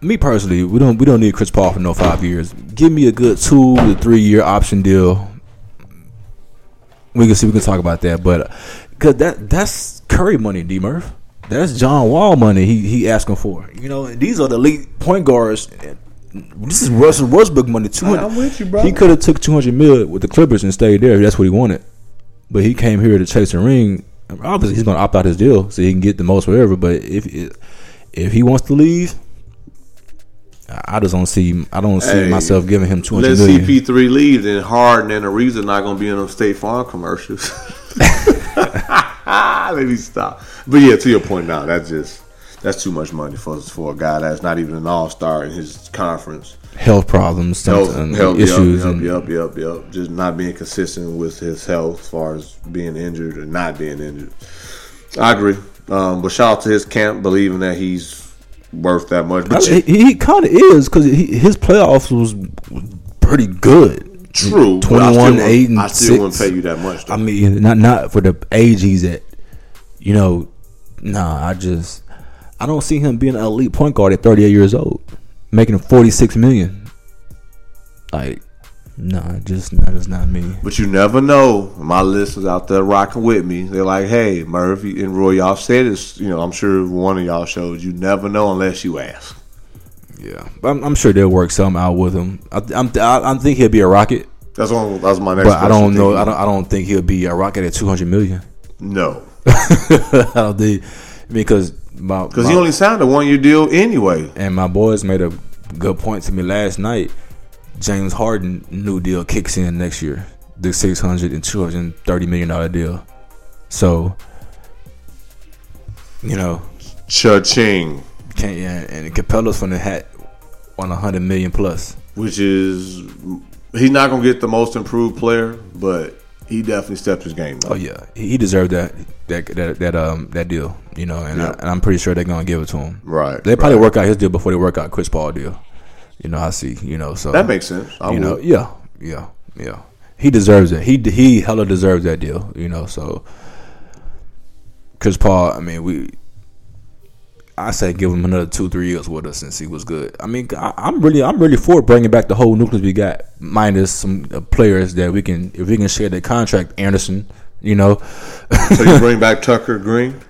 Speaker 4: Me personally, we don't we don't need Chris Paul for no five years. Give me a good two to three year option deal. We can see. We can talk about that, but because that that's Curry money, D Murph. That's John Wall money. He he asking for. You know, and these are the elite point guards. This is Russell Westbrook money. Two hundred.
Speaker 3: I'm with you, bro.
Speaker 4: He could have took two hundred mil with the Clippers and stayed there. if That's what he wanted. But he came here to chase a ring. Obviously, he's going to opt out his deal so he can get the most whatever. But if if he wants to leave, I I just don't see. I don't see
Speaker 3: Hey,
Speaker 4: myself giving him two
Speaker 3: Let. CP3 leave, then Harden and Ariza are not gonna be in them State Farm commercials. [LAUGHS] [LAUGHS] Let me stop. But yeah, to your point now, that's just that's too much money for for a guy that's not even an all star in his conference.
Speaker 4: Health problems,
Speaker 3: Health, health,
Speaker 4: issues,
Speaker 3: yep, yep, yep, yep, yep. Just not being consistent with his health as far as being injured or not being injured. I agree. Um, but shout out to his camp, believing that he's worth that much. But
Speaker 4: he, he kind of is because his playoffs was pretty good.
Speaker 3: true, I
Speaker 4: 21,
Speaker 3: wouldn't-
Speaker 4: 8, and
Speaker 3: I still wouldn't pay you that much. Though.
Speaker 4: I mean, not not for the age he's at. You know, nah. I just I don't see him being an elite point guard at 38 years old, making 46 million. Like, nah, just that is not me.
Speaker 3: But you never know. My listeners out there rocking with me. They're like, "Hey, Murphy and Roy, y'all said this. You know, I'm sure one of y'all shows. You never know unless you ask."
Speaker 4: Yeah, but I'm, I'm sure they'll work something out with him. I, I'm I, I think he'll be a rocket,
Speaker 3: That's one. That's my next.
Speaker 4: but I don't know. I don't. I don't think he'll be a rocket at 200 million.
Speaker 3: No, [LAUGHS]
Speaker 4: I don't think because
Speaker 3: because he only signed a one year deal anyway.
Speaker 4: And my boys made a good point to me last night. James Harden new deal kicks in next year. The 600 and 230 million dollar deal. So, you know,
Speaker 3: Cha-ching,
Speaker 4: can't yeah, and Capela's from the hat on 100 million plus.
Speaker 3: which is he's not gonna get the most improved player, but he definitely stepped his game up.
Speaker 4: Oh yeah, he deserved that that that, that um that deal, you know, and,
Speaker 3: Yeah.
Speaker 4: I, and I'm pretty sure they're going to give it to him.
Speaker 3: Right.
Speaker 4: They probably
Speaker 3: right.
Speaker 4: work out his deal before they work out Chris Paul deal. You know, I see, you know, so
Speaker 3: That makes sense. I
Speaker 4: you know, yeah, yeah, yeah. He deserves it. He he hella deserves that deal. You know, so Chris Paul. I mean, we. I say give him another two, three years with us and see what's good. I mean, I, I'm really, I'm really for bringing back the whole nucleus we got, minus some uh, players that we can, if we can share the contract. Anderson, you know,
Speaker 3: So you [LAUGHS] bring back Tucker Green?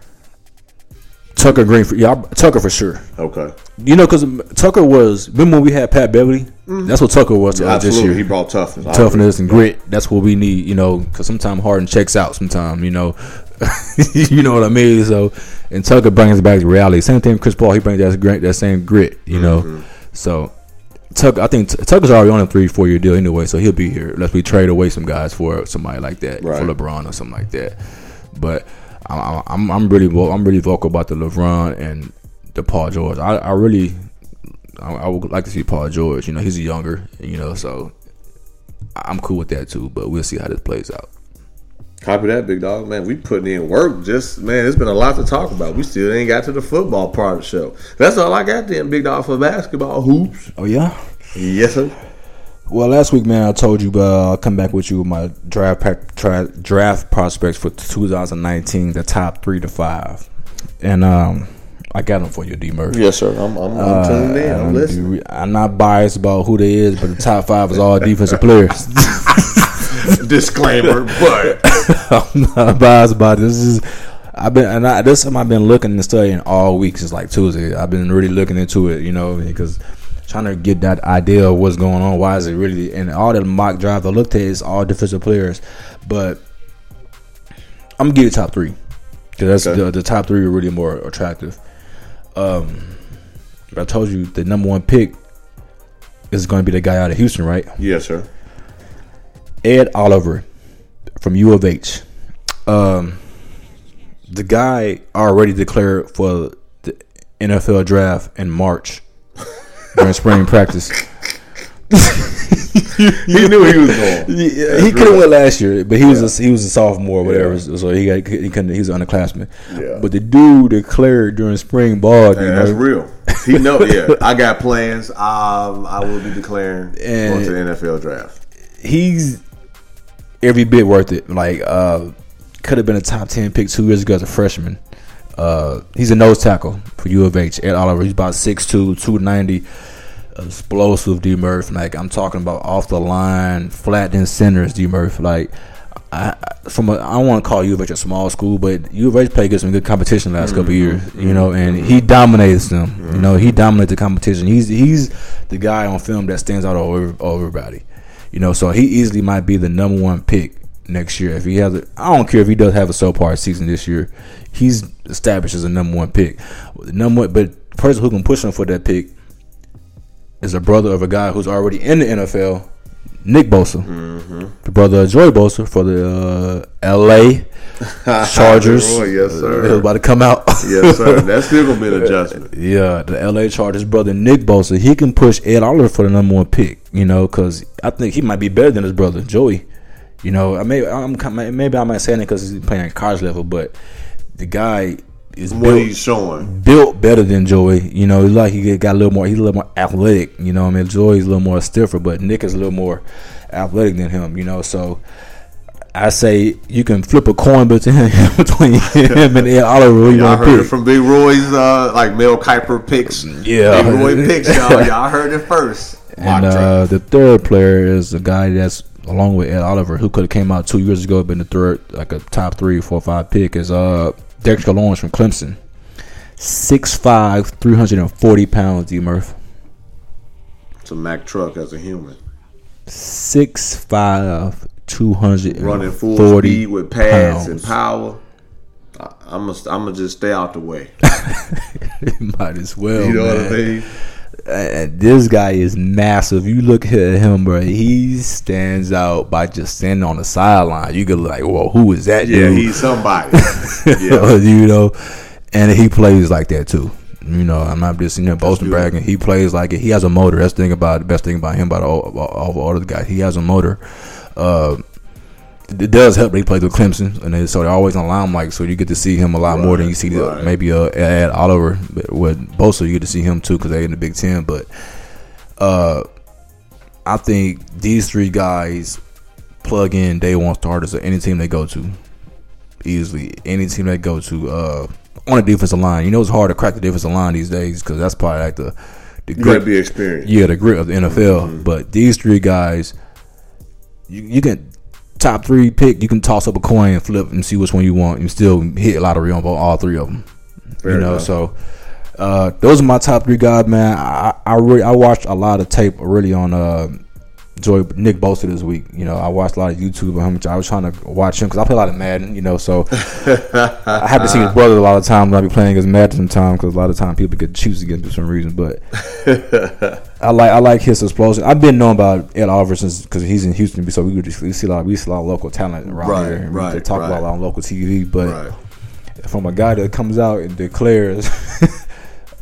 Speaker 4: Tucker Green, for, yeah, Tucker for sure.
Speaker 3: Okay.
Speaker 4: You know, because Tucker was. Remember when we had Pat Beverley? That's what Tucker was to us this year.
Speaker 3: He brought toughness.
Speaker 4: Toughness and grit. That's what we need, you know, because sometimes Harden checks out. Sometimes, you know, [LAUGHS] you know what I mean. So, and Tucker brings back to reality. Same thing, with Chris Paul. He brings that grit, that same grit, you know. Mm-hmm. So, Tucker, I think Tucker's already on a three, four year deal anyway, so he'll be here. Unless we trade away some guys for somebody like that,
Speaker 3: Right.
Speaker 4: for LeBron or something like that. But I- I- I'm, I'm really, I'm really vocal about the LeBron and the Paul George. I, I really, I, I would like to see Paul George. You know, he's younger, you know, so I'm cool with that too. But we'll see how this plays out.
Speaker 3: Copy that, big dog. Man, we putting in work. Just man, it's been a lot to talk about. We still ain't got to the football part of the show. That's all I got then, big dog, for basketball hoops.
Speaker 4: Oh yeah.
Speaker 3: Yes, sir.
Speaker 4: Well, last week, man, I told you uh, I'll come back with you with my draft pack, tra- draft prospects for 2019, the top three to five, and um, I got them for you, D Murphy.
Speaker 3: Yes, sir. I'm, I'm, I'm tuned in. I'm
Speaker 4: I'm,
Speaker 3: listening.
Speaker 4: I'm not biased about who they is, but the top five is all defensive players. [LAUGHS] [LAUGHS]
Speaker 3: Disclaimer, but [LAUGHS]
Speaker 4: I'm not biased about this. this is I've been and I, this is something I've been looking and studying all week since like Tuesday. I've been really looking into it, you know, because trying to get that idea of what's going on. Why is it really and all the mock drive I looked at is all defensive players, but I'm gonna give you top three because that's
Speaker 3: Okay.
Speaker 4: the, the top three are really more attractive. Um, I told you the number one pick is going to be the guy out of Houston, right?
Speaker 3: yes, sir.
Speaker 4: Ed Oliver from U of H. Um, the guy already declared for the NFL draft in March [LAUGHS] during spring practice. [LAUGHS]
Speaker 3: He knew he was going. [LAUGHS]
Speaker 4: Yeah, he could have went last year, but he was a, he was a sophomore, or whatever. So he got he couldn't. He was an underclassman.
Speaker 3: Yeah.
Speaker 4: But the dude declared during spring ball,
Speaker 3: Yeah, that's real. He know. Yeah, I got plans. Um, I will be declaring
Speaker 4: And-
Speaker 3: going to the NFL draft.
Speaker 4: he's every bit worth it. Like, uh, could have been a top ten pick two years ago as a freshman. Uh, he's a nose tackle for U of H. Ed Oliver. He's about 6'2", 290, explosive D Murph. Like I'm talking about off the line, flattening centers D Murph. Like I from a, I don't want to call U of H a small school, but U of H played against some good competition the last couple of years. You know, and he dominates them. You know, he dominates the competition. He's he's the guy on film that stands out over, over everybody. You know, so he easily might be the number one pick next year. If he has, a, I don't care if he does have a subpar season this year. He's established as a number one pick. The number, one, but the person who can push him for that pick is a brother of a guy who's already in the NFL, Nick Bosa, the brother of Joey Bosa for the uh, L.A. [LAUGHS] Chargers.
Speaker 3: Oh, yes, sir.
Speaker 4: About to come out.
Speaker 3: Yes, sir. [LAUGHS] That's still gonna be an adjustment.
Speaker 4: Yeah, the LA Chargers brother Nick Bosa, he can push Ed Oliver for the number one pick. You know, because I think he might be better than his brother Joey. You know, I may I'm maybe I might say that because he's playing college level, but the guy is
Speaker 3: What
Speaker 4: built,
Speaker 3: he's showing.
Speaker 4: built better than Joey. You know, he's like he got a little more. He's a little more athletic. You know, I mean, Joey's a little more stiffer, but Nick is a little more athletic than him. You know, so. I say you can flip a coin between [LAUGHS] between him and Ed Oliver.
Speaker 3: Y'all heard
Speaker 4: to
Speaker 3: it from Big Roy's, uh, like Mel Kiper picks.
Speaker 4: Yeah.
Speaker 3: Big Roy picks, y'all. [LAUGHS] Y'all heard it first. Mock
Speaker 4: And uh, the third player is a guy that's along with Ed Oliver, who could have came out two years ago, been the third, like a top three, four, five pick, is uh Dexter Lawrence from Clemson. 6'5", 340 pounds, D Murph.
Speaker 3: It's a Mack truck as a human.
Speaker 4: 6'5", 240
Speaker 3: Running full speed with pads and power. I, I'm gonna I'm gonna just stay out the way. [LAUGHS]
Speaker 4: Might as well,
Speaker 3: You know what I mean?
Speaker 4: And this guy is massive. You look at him, bro. He stands out by just standing on the sideline. You could like, whoa, who is that
Speaker 3: Yeah,
Speaker 4: dude?
Speaker 3: he's somebody. [LAUGHS] yeah.
Speaker 4: you know, and he plays like that too. You know, I'm not just you know boasting bragging. He plays like it. He has a motor. That's the thing about the best thing about him about all, all, all the guys. He has a motor. Uh, it does help that he plays with Clemson, and they, so they're always on limelight. So you get to see him a lot more than you see the, maybe uh, Ed Oliver. But with Bosa, you get to see him too because they're in the Big Ten. But uh, I think these three guys plug in day one starters of any team they go to easily. Any team they go to, uh, on the defensive line. You know, it's hard to crack the defensive line these days because that's probably like the the
Speaker 3: You be experienced.
Speaker 4: yeah, the grit of the NFL.
Speaker 3: Mm-hmm.
Speaker 4: But these three guys, you, you can top three pick. You can toss up a coin and flip and see which one you want, and still hit lottery on all three of them.
Speaker 3: Fair
Speaker 4: you know,
Speaker 3: enough.
Speaker 4: so uh, those are my top three guys, man. I I really I watched a lot of tape really on uh, Joy Nick Bosa this week. You know, I watched a lot of YouTube of him. I was trying to watch him because I play a lot of Madden. You know, so I have to see his brother a lot of times when I be playing against Madden sometimes because a lot of time people get choose against him for some reason. But [LAUGHS] I like I like his explosion. I've been knowing about Ed Oliver since because he's in Houston, so we would just we see a lot we see a lot of local talent around
Speaker 3: Right,
Speaker 4: here. and we
Speaker 3: right,
Speaker 4: talk about a lot on local TV, but
Speaker 3: Right.
Speaker 4: from a guy that comes out and declares [LAUGHS]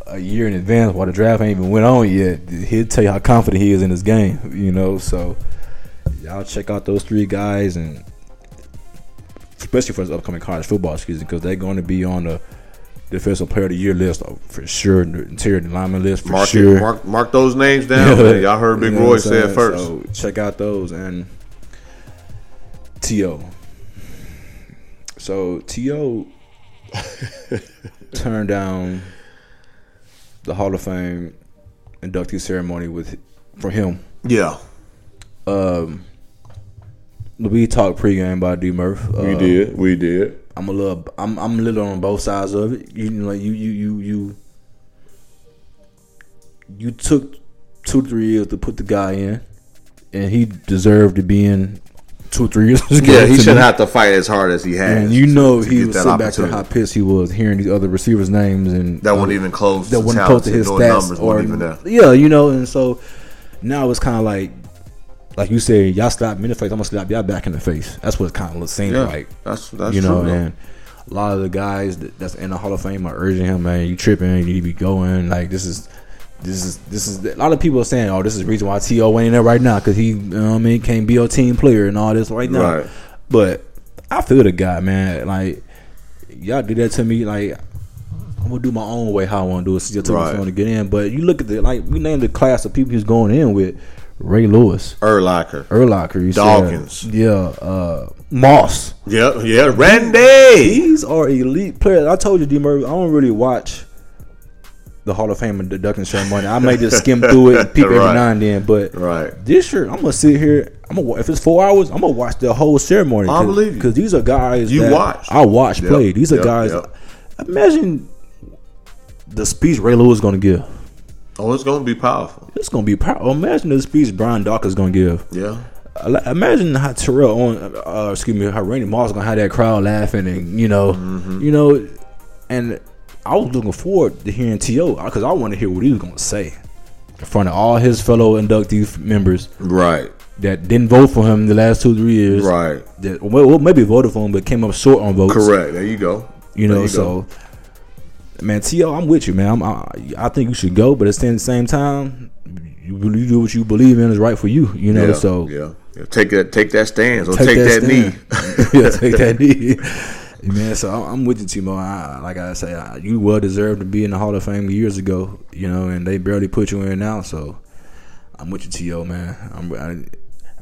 Speaker 4: a year in advance while the draft ain't even went on yet, he'll tell you how confident he is in his game. You know, so y'all check out those three guys and especially for this upcoming college football season because they're going to be on the defensive player of the year list uh, for sure, the interior lineman list for
Speaker 3: Mark,
Speaker 4: sure.
Speaker 3: it, mark mark those names [LAUGHS] down. man. Y'all heard Big
Speaker 4: You know
Speaker 3: Roy say it first.
Speaker 4: So check out those and To. So T.O. [LAUGHS] turned down the Hall of Fame inductee ceremony with for him.
Speaker 3: yeah,
Speaker 4: Um, we talked pregame by D Murph.
Speaker 3: we
Speaker 4: Uh,
Speaker 3: did. We did.
Speaker 4: I'm a little. I'm. I'm a little on both sides of it. You know, like you, you, you, you. You took two, three years to put the guy in, and he deserved to be in two, three years.
Speaker 3: Yeah, he shouldn't
Speaker 4: me.
Speaker 3: have to fight as hard as he has.
Speaker 4: And you know,
Speaker 3: to
Speaker 4: he
Speaker 3: get
Speaker 4: was back to how pissed he was hearing these other receivers' names and
Speaker 3: That
Speaker 4: uh,
Speaker 3: wasn't even close.
Speaker 4: that
Speaker 3: to
Speaker 4: wasn't close to his stats or
Speaker 3: even there.
Speaker 4: yeah, you know, and so now it's kind of like, like you said, y'all slap me in the face. I'm gonna slap y'all back in the face. That's what it kind of seems
Speaker 3: Yeah,
Speaker 4: like.
Speaker 3: that's that's
Speaker 4: you know,
Speaker 3: true. though.
Speaker 4: and a lot of the guys that, that's in the Hall of Fame are urging him, man, you tripping, you need to be going. Like this is, this is, this is. A lot of people are saying, oh, this is the reason why T.O. ain't there right now because he, you know what I mean, can't be a team player and all this right now.
Speaker 3: Right.
Speaker 4: But I feel the guy, man. Like y'all do that to me, like. I'm gonna do my own way how I want to do it. Still
Speaker 3: Right.
Speaker 4: right. to get in, but you look at the like we named the class of people he's going in with: Ray Lewis,
Speaker 3: Urlacher.
Speaker 4: Erlacher, you said-
Speaker 3: Dawkins.
Speaker 4: yeah, uh, Moss.
Speaker 3: Yeah, yeah, Randy.
Speaker 4: These are elite players. I told you, D. Murray, I don't really watch the Hall of Fame and the induction ceremony. I may just skim through it and peep every now and then. But
Speaker 3: Right.
Speaker 4: this year, I'm gonna sit here. I'm gonna if it's four hours, I'm gonna watch the whole ceremony.
Speaker 3: I believe
Speaker 4: because these are guys
Speaker 3: You watch.
Speaker 4: I watch
Speaker 3: Yep,
Speaker 4: play. These are
Speaker 3: yep,
Speaker 4: guys.
Speaker 3: yep.
Speaker 4: Imagine the speech Ray Lewis is gonna give.
Speaker 3: Oh, it's gonna be powerful.
Speaker 4: It's gonna be powerful. Imagine the speech Brian Dawkins gonna give.
Speaker 3: Yeah.
Speaker 4: Imagine how Terrell on, uh, excuse me, how Randy Moss gonna have that crowd laughing and you know,
Speaker 3: Mm-hmm.
Speaker 4: you know, and I was looking forward to hearing T.O. because I want to hear what he was gonna say in front of all his fellow inductee members
Speaker 3: Right.
Speaker 4: that didn't vote for him the last two three years.
Speaker 3: Right.
Speaker 4: That well, maybe voted for him but came up short on votes.
Speaker 3: Correct. There you go.
Speaker 4: You know,
Speaker 3: you
Speaker 4: so man, T.O., I'm with you, man. I'm, I, I think you should go, but at the same time, you, you do what you believe in is right for you. You know,
Speaker 3: yeah,
Speaker 4: so
Speaker 3: yeah. yeah. Take that. Take that stance or take, that, knee. [LAUGHS]
Speaker 4: yeah, take that [LAUGHS] knee. Man, so I'm, with you, Timo. I, like I say, I, you well deserved to be in the Hall of Fame years ago, you know, and they barely put you in now. So I'm with you, T.O., man. I'm,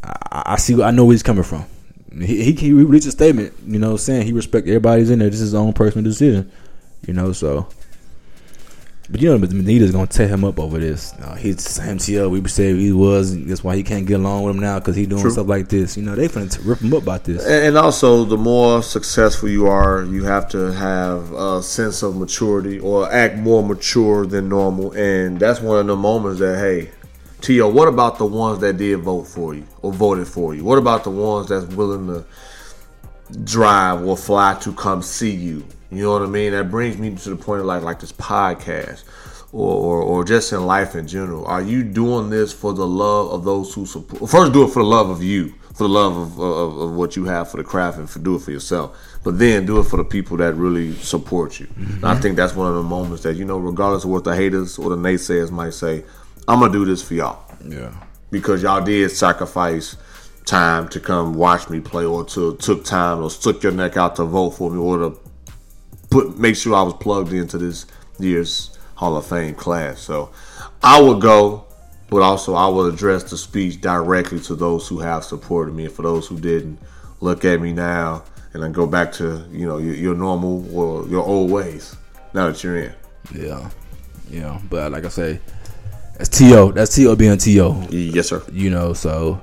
Speaker 4: I, I, I see. I know where he's coming from. He, he, he released a statement, you know, saying he respect everybody's in there. This is his own personal decision, you know. So, but you know, but Benita's gonna tear him up over this. No, he's the same T.O. We said he was. That's why he can't get along with him now because he doing
Speaker 3: True.
Speaker 4: stuff like this. You know, they finna t- rip him up about this.
Speaker 3: And and also, the more successful you are, you have to have a sense of maturity or act more mature than normal. And that's one of the moments that, hey, T.O., what about the ones that did vote for you or voted for you? What about the ones that's willing to drive or fly to come see you? You know what I mean? That brings me to the point of like like this podcast. Or, or, or just in life in general, are you doing this for the love of those who support? First, do it for the love of you, for the love of, of, of what you have for the craft, and for do it for yourself. But then do it for the people that really support you. And I mm-hmm. think that's one of the moments that you know, regardless of what the haters or the naysayers might say, I'm gonna do this for y'all
Speaker 4: Yeah.
Speaker 3: because y'all did sacrifice time to come watch me play or to took time or stuck your neck out to vote for me or to put make sure I was plugged into this year's Hall of Fame class. So I would go, but also I would address the speech directly to those who have supported me and for those who didn't look at me now and then go back to, you know, your, your normal or your old ways. Now that you're in.
Speaker 4: Yeah, yeah. But like I say, that's To. That's T.O. being To.
Speaker 3: Yes, sir.
Speaker 4: You know, so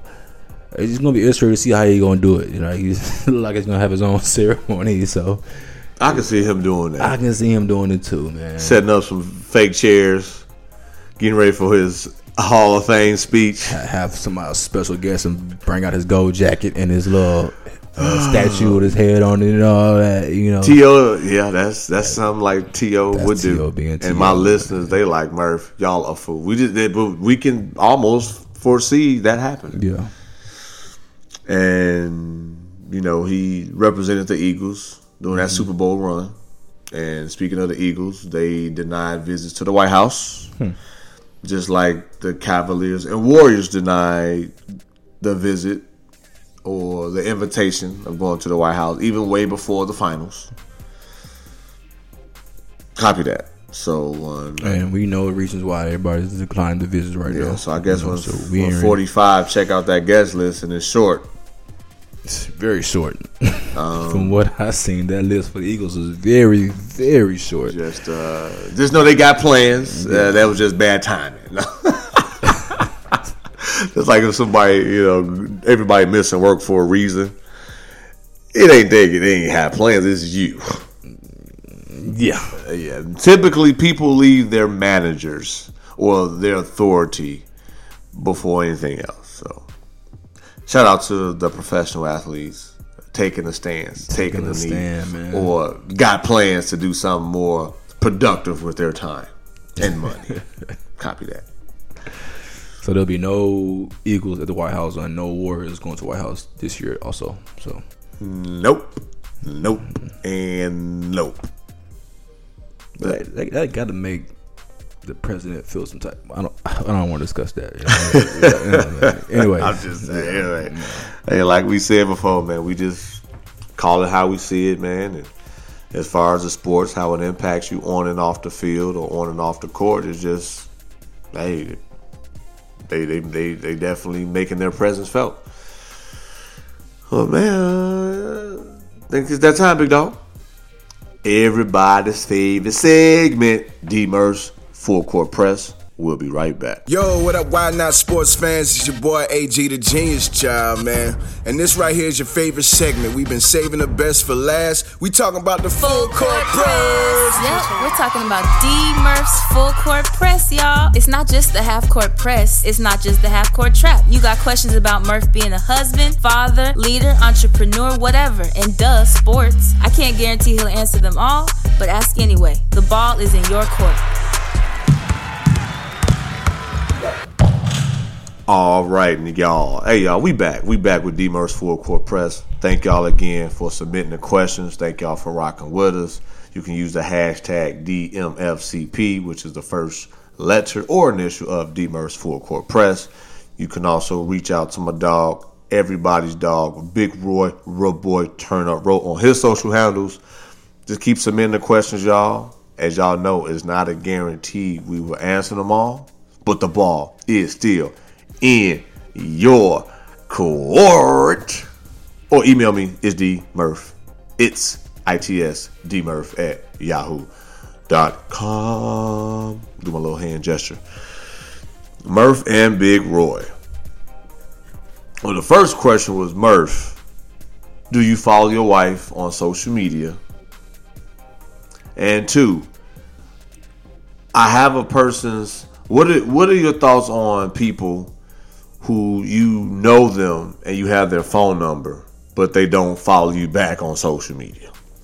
Speaker 4: it's just gonna be interesting to see how he gonna do it. You know, he's like [LAUGHS] he's gonna have his own [LAUGHS] ceremony. So
Speaker 3: I can see him doing that.
Speaker 4: I can see him doing it too, man.
Speaker 3: Setting up some fake chairs, getting ready for his Hall of Fame speech.
Speaker 4: have some uh, special guest and bring out his gold jacket and his little uh, [SIGHS] statue with his head on it and all that. You know,
Speaker 3: T.O. Yeah, that's that's something like T.O.
Speaker 4: That's
Speaker 3: would do.
Speaker 4: T.O. being
Speaker 3: and my listeners, they like Murph. Y'all are fool. We just, they, but we can almost foresee that happen.
Speaker 4: yeah,
Speaker 3: and you know he represented the Eagles during that Super Bowl run. And speaking of the Eagles, they denied visits to the White House, just like the Cavaliers and Warriors denied the visit or the invitation of going to the White House, even way before the finals. Copy that. So, um,
Speaker 4: and we know the reasons why everybody's declining the visits right
Speaker 3: yeah.
Speaker 4: now.
Speaker 3: So I guess
Speaker 4: You know,
Speaker 3: when,
Speaker 4: so
Speaker 3: when
Speaker 4: ain't-
Speaker 3: 45, check out that guest list, and it's short.
Speaker 4: It's very short. [LAUGHS]
Speaker 3: Um,
Speaker 4: From what I've seen, that list for the Eagles is very, very short.
Speaker 3: Just, uh, just know they got plans. Uh, that was just bad timing. [LAUGHS] just like if somebody, you know, everybody missing work for a reason. It ain't they. They ain't have plans. It's you.
Speaker 4: Yeah,
Speaker 3: Yeah. Typically, people leave their managers or their authority before anything else. Shout out to the professional athletes taking the stands, taking,
Speaker 4: Taking
Speaker 3: the,
Speaker 4: stand, man.
Speaker 3: or got plans to do something more productive with their time and money. [LAUGHS] Copy that.
Speaker 4: so there'll be no Eagles at the White House and no Warriors going to White House this year. Also, so
Speaker 3: Nope. Nope. And nope.
Speaker 4: that, that, that got to make the president feels some type. I don't. [LAUGHS] I don't want to discuss that. you know. [LAUGHS] anyway,
Speaker 3: I'm just saying, anyway. Hey, like we said before, man, we just call it how we see it, man. And as far as the sports, how it impacts you on and off the field or on and off the court is just, hey, they they they, they definitely making their presence felt. Oh man, I think it's that time, big dog. Everybody's favorite segment, D Murph, Full Court Press. We'll be right back.
Speaker 5: Yo, what up, Why Not Sports fans? It's your boy AG, the Genius Child, man. And this right here is your favorite segment. We've been saving the best for last. We talking about the full court press.
Speaker 6: Yep, we're talking about D Murph's full court press, y'all. It's not just the half court press, it's not just the half court trap. You got questions about Murph being a husband, father, leader, entrepreneur, whatever, and duh, sports. I can't guarantee he'll answer them all, but ask anyway. The ball is in your court.
Speaker 3: All right, y'all. Hey, y'all, we back. We back with D-Murph Full Court Press. Thank y'all again for submitting the questions. Thank y'all for rocking with us. You can use the hashtag DMFCP, which is the first letter or initial of D-Murph Full Court Press. You can also reach out to my dog, everybody's dog, Big Roy, Roy Boy Turn Up Row on his social handles. Just keep submitting the questions, y'all. As y'all know, it's not a guarantee we will answer them all, but the ball is still in your court. Or email me, it's D Murph. It's ITS D Murph at yahoo.com. Do my little hand gesture. Murph and Big Roy. Well, the first question was Murph, do you follow your wife on social media? And two, I have a person's what are, what are your thoughts on people who you know them and you have their phone number, but they don't follow you back on social media? [LAUGHS]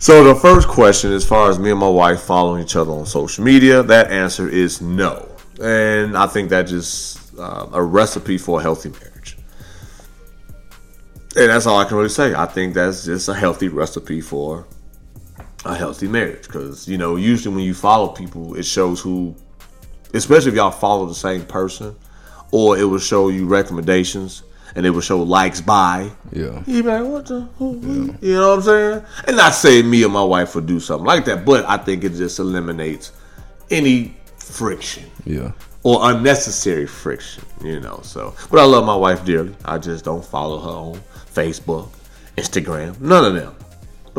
Speaker 3: so the first question, as far as me and my wife following each other on social media, that answer is no, and I think that just uh, a recipe for a healthy marriage. And that's all I can really say. I think that's just a healthy recipe for a healthy marriage because you know usually when you follow people it shows who especially if y'all follow the same person or it will show you recommendations and it will show likes by
Speaker 4: yeah,
Speaker 3: you like what the who, who? you know what i'm saying and not saying me or my wife would do something like that but i think it just eliminates any friction
Speaker 4: yeah.
Speaker 3: or unnecessary friction, you know. So, but I love my wife dearly. I just don't follow her on Facebook, Instagram, none of them.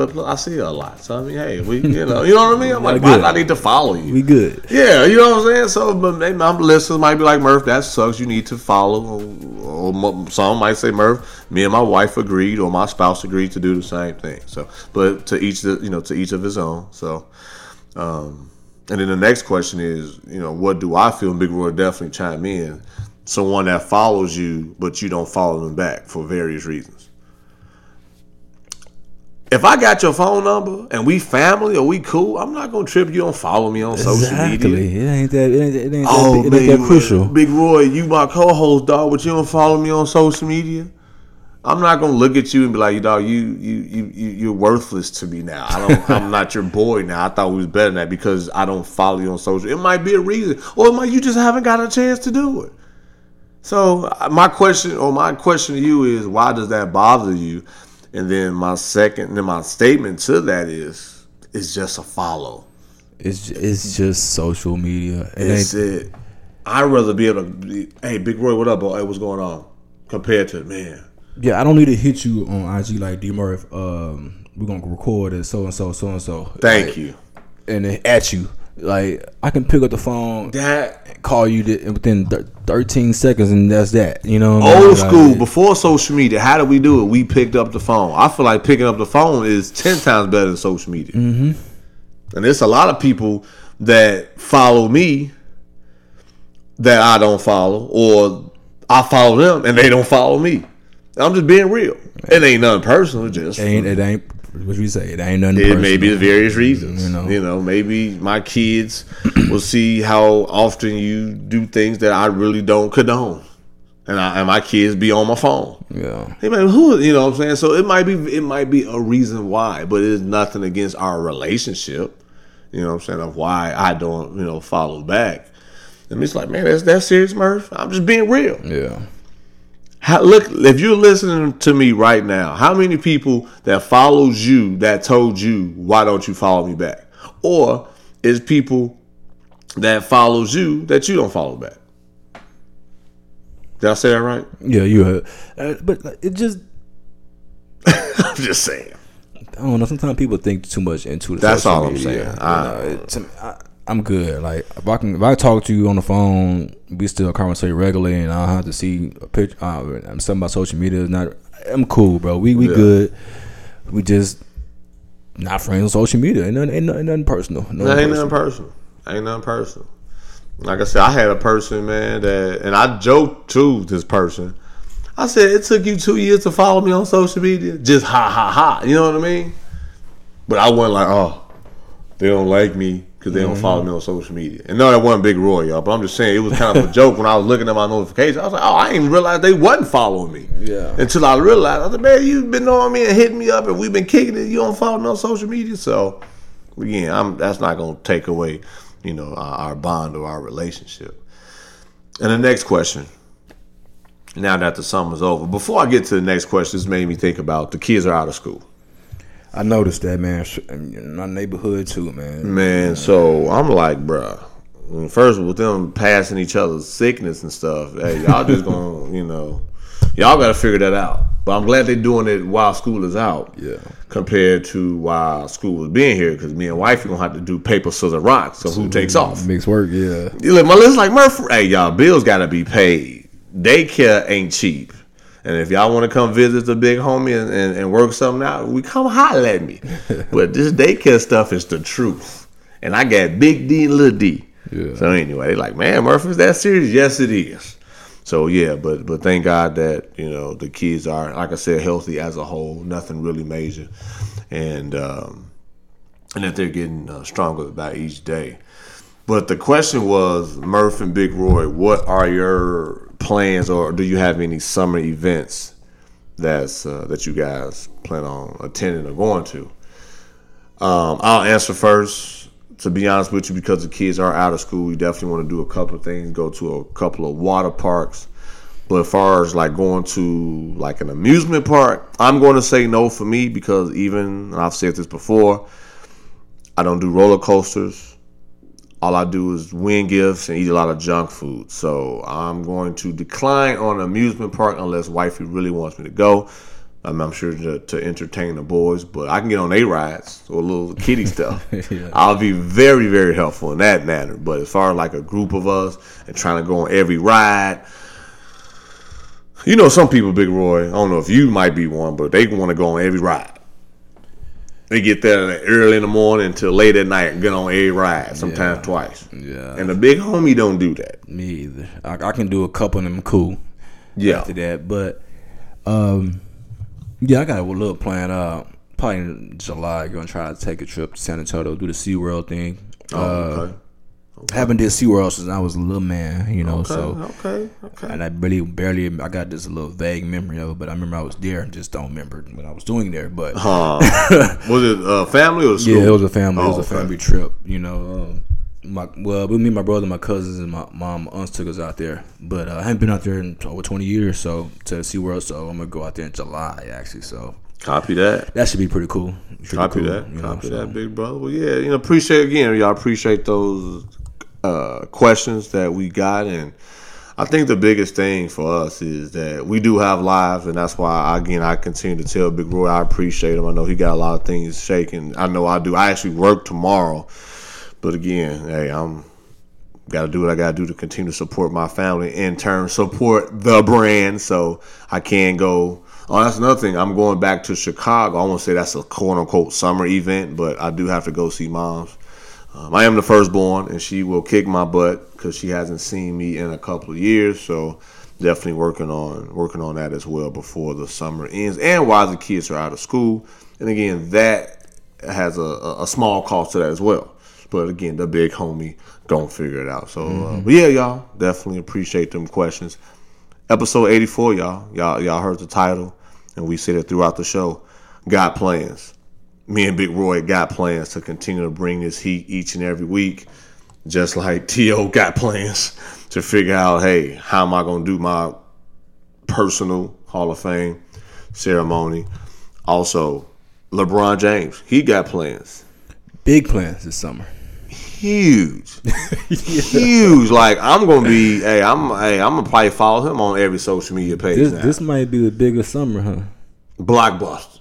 Speaker 3: But I see her a lot. So I mean, hey, we, you know, you know what I mean. I'm like, why I need to follow you?
Speaker 4: We good.
Speaker 3: Yeah, you know what I'm saying. So, but maybe my listeners might be like, Murph, that sucks. You need to follow. Or, or some might say, Murph, me and my wife agreed, or my spouse agreed to do the same thing. So, but to each, the, you know, to each of his own. So, um, and then the next question is, you know, what do I feel? And Big Roy definitely chime in. Someone that follows you, but you don't follow them back for various reasons. If I got your phone number and we family or we cool, I'm not gonna trip. You don't follow me on social media.
Speaker 4: Exactly. It ain't that. It ain't, it ain't,
Speaker 3: Oh,
Speaker 4: that, it
Speaker 3: man,
Speaker 4: that crucial.
Speaker 3: Big Roy, you my co-host, dog, but you don't follow me on social media. I'm not gonna look at you and be like, you dog, you you you you you're worthless to me now. I don't. [LAUGHS] I'm not your boy now. I thought we was better than that because I don't follow you on social. It might be a reason, or it might you just haven't got a chance to do it. So uh, my question, or my question to you is, why does that bother you? And then my second, then my statement to that is, it's just a follow.
Speaker 4: It's it's just social media. It
Speaker 3: It's it. I'd rather be able to. Be, hey, Big Roy, what up, boy? Hey, what's going on? Compared to man,
Speaker 4: Yeah, I don't need to hit you on IG like D Murph. Um, we're gonna record it so and so, so and so.
Speaker 3: thank you.
Speaker 4: And then at you, like I can pick up the phone,
Speaker 3: That
Speaker 4: call you th- within thir- 13 seconds, and that's that. You know, what I mean?
Speaker 3: old
Speaker 4: Like,
Speaker 3: school before social media. How did we do it? We picked up the phone. I feel like picking up the phone is ten times better than social media. Mm-hmm. And there's a lot of people that follow me that I don't follow, or I follow them and they don't follow me. I'm just being real. It ain't nothing personal. Just
Speaker 4: It ain't. It ain't. What you say? It ain't nothing.
Speaker 3: It may be
Speaker 4: personal.
Speaker 3: various reasons.
Speaker 4: You know,
Speaker 3: You
Speaker 4: know.
Speaker 3: know, maybe my kids will see how often you do things that I really don't condone, and, I, and my kids be on my phone.
Speaker 4: Yeah.
Speaker 3: Hey man, who you know what I'm saying? So it might be it might be a reason why, but it's nothing against our relationship. You know what I'm saying? Of why I don't you know follow back. And it's like, man, that's that serious, Murph. I'm just being real.
Speaker 4: Yeah.
Speaker 3: How, look, if you're listening to me right now, how many people that follows you that told you why don't you follow me back, or is people that follows you that you don't follow back? Did I say that right?
Speaker 4: Yeah. You. Heard. Uh, but it just. [LAUGHS]
Speaker 3: I'm just saying.
Speaker 4: I don't know. Sometimes people think too much into the
Speaker 3: That's all I'm
Speaker 4: media.
Speaker 3: saying.
Speaker 4: You
Speaker 3: I-
Speaker 4: know, it- to I, I'm good. Like if I can, if I talk to you on the phone, we still conversate regularly, and I don't have to see a picture. Uh, something about social media is not. I'm cool, bro. We we
Speaker 3: Yeah.
Speaker 4: good. We just not friends on social media. Ain't nothing, ain't nothing, nothing personal. No
Speaker 3: ain't nothing personal. Ain't nothing personal. Like I said, I had a person, man, that, and I joked to this person. I said, it took you two years to follow me on social media. Just ha ha ha. You know what I mean? But I wasn't like, oh, they don't like me because they don't mm-hmm. follow me on social media. And no, that wasn't Big Roy, y'all. But I'm just saying, it was kind of a [LAUGHS] joke when I was looking at my notifications. I was like, oh, I didn't realize they wasn't following me.
Speaker 4: Yeah.
Speaker 3: Until I realized, I said, man, you've been on me and hitting me up, and we've been kicking it. You don't follow me on social media, so again, I'm that's not going to take away, you know, our, our bond or our relationship. And the next question. Now that the summer's over, before I get to the next question, this made me think about the kids are out of school.
Speaker 4: I noticed that, man. In my neighborhood too, man.
Speaker 3: Man, so I'm like, bruh. First, with them passing each other's sickness and stuff, hey, y'all just gonna, [LAUGHS] you know, y'all got to figure that out. But I'm glad they're doing it while school is out.
Speaker 4: Yeah.
Speaker 3: Compared to while school was being here, because me and wife are gonna have to do paper, scissors, rock. So who takes off?
Speaker 4: Mixed work, yeah.
Speaker 3: You look, my list like Murphy. Hey, y'all, bills got to be paid. Daycare ain't cheap. And if y'all want to come visit the big homie and, and, and work something out, we come holler at me. [LAUGHS] but this daycare stuff is the truth. And I got big D and little D.
Speaker 4: Yeah.
Speaker 3: So anyway, they like, man, Murphy's that serious? Yes, it is. So yeah, but but thank God that you know the kids are, like I said, healthy as a whole. Nothing really major, and um, and that they're getting uh, stronger by each day. But the question was, Murph and Big Roy, what are your plans, or do you have any summer events that's uh, that you guys plan on attending or going to? Um, I'll answer first. To be honest with you, because the kids are out of school, we definitely want to do a couple of things. Go to a couple of water parks. But as far as like going to like an amusement park, I'm going to say no for me because even I've said this before, I don't do roller coasters. All I do is win gifts and eat a lot of junk food. So I'm going to decline on an amusement park unless wifey really wants me to go. I'm, I'm sure to, to entertain the boys, but I can get on a rides or little kitty [LAUGHS] stuff. I'll be very, very helpful in that manner. But as far as like a group of us and trying to go on every ride, you know, some people, Big Roy, I don't know if you might be one, but they want to go on every ride. They get there early in the morning until late at night and get on a ride, sometimes
Speaker 4: Yeah.
Speaker 3: twice.
Speaker 4: Yeah.
Speaker 3: And the big homie don't do that.
Speaker 4: Me either. I, I can do a couple of them cool
Speaker 3: Yeah.
Speaker 4: after that, but um, yeah, I got a little plan. Uh, probably in July, gonna try to take a trip to San Antonio, do the SeaWorld thing.
Speaker 3: Oh,
Speaker 4: uh,
Speaker 3: okay.
Speaker 4: Haven't did SeaWorld since I was a little man, you know.
Speaker 3: Okay,
Speaker 4: So
Speaker 3: okay, okay.
Speaker 4: and I really barely I got this little vague memory of it, but I remember I was there and just don't remember what I was doing there. But
Speaker 3: Uh, [LAUGHS] was it a family or school?
Speaker 4: yeah, it was a family. it
Speaker 3: Oh,
Speaker 4: was a family trip. You know, um, my well, with me, my brother, my cousins, and my mom, aunts took us out there. But uh, I haven't been out there in over twenty years, so to SeaWorld. So I'm gonna go out there in July actually. So
Speaker 3: Copy that.
Speaker 4: that should be pretty cool. Pretty
Speaker 3: Copy
Speaker 4: cool,
Speaker 3: that.
Speaker 4: you know,
Speaker 3: Copy
Speaker 4: so.
Speaker 3: that, big brother. Well, yeah, you know, appreciate again, y'all appreciate those uh, questions that we got, and I think the biggest thing for us is that we do have lives, and that's why again I continue to tell Big Roy I appreciate him. I know he got a lot of things shaking. I know I do. I actually work tomorrow, but again, hey, I'm got to do what I got to do to continue to support my family. In turn, support the brand, so I can go. Oh, that's another thing. I'm going back to Chicago. I won't say that's a quote unquote summer event, but I do have to go see moms. Um, I am the firstborn, and she will kick my butt because she hasn't seen me in a couple of years. So definitely working on working on that as well before the summer ends, and while the kids are out of school. And again, that has a, a, small cost to that as well. But again, the big homie don't figure it out. So, uh, but yeah, y'all definitely appreciate them questions. Episode eighty four, y'all, y'all, y'all heard the title, and we said it throughout the show. Got plans. Me and Big Roy got plans to continue to bring this heat each and every week, just like [LAUGHS] T.O. got plans to figure out, hey, how am I gonna do my personal Hall of Fame ceremony? Also, LeBron James, he got plans
Speaker 4: Big plans this summer.
Speaker 3: huge, [LAUGHS] huge. Like I'm gonna be, hey, I'm, hey, I'm gonna probably follow him on every social media page
Speaker 4: This
Speaker 3: now.
Speaker 4: this might be the biggest summer, huh?
Speaker 3: Blockbuster.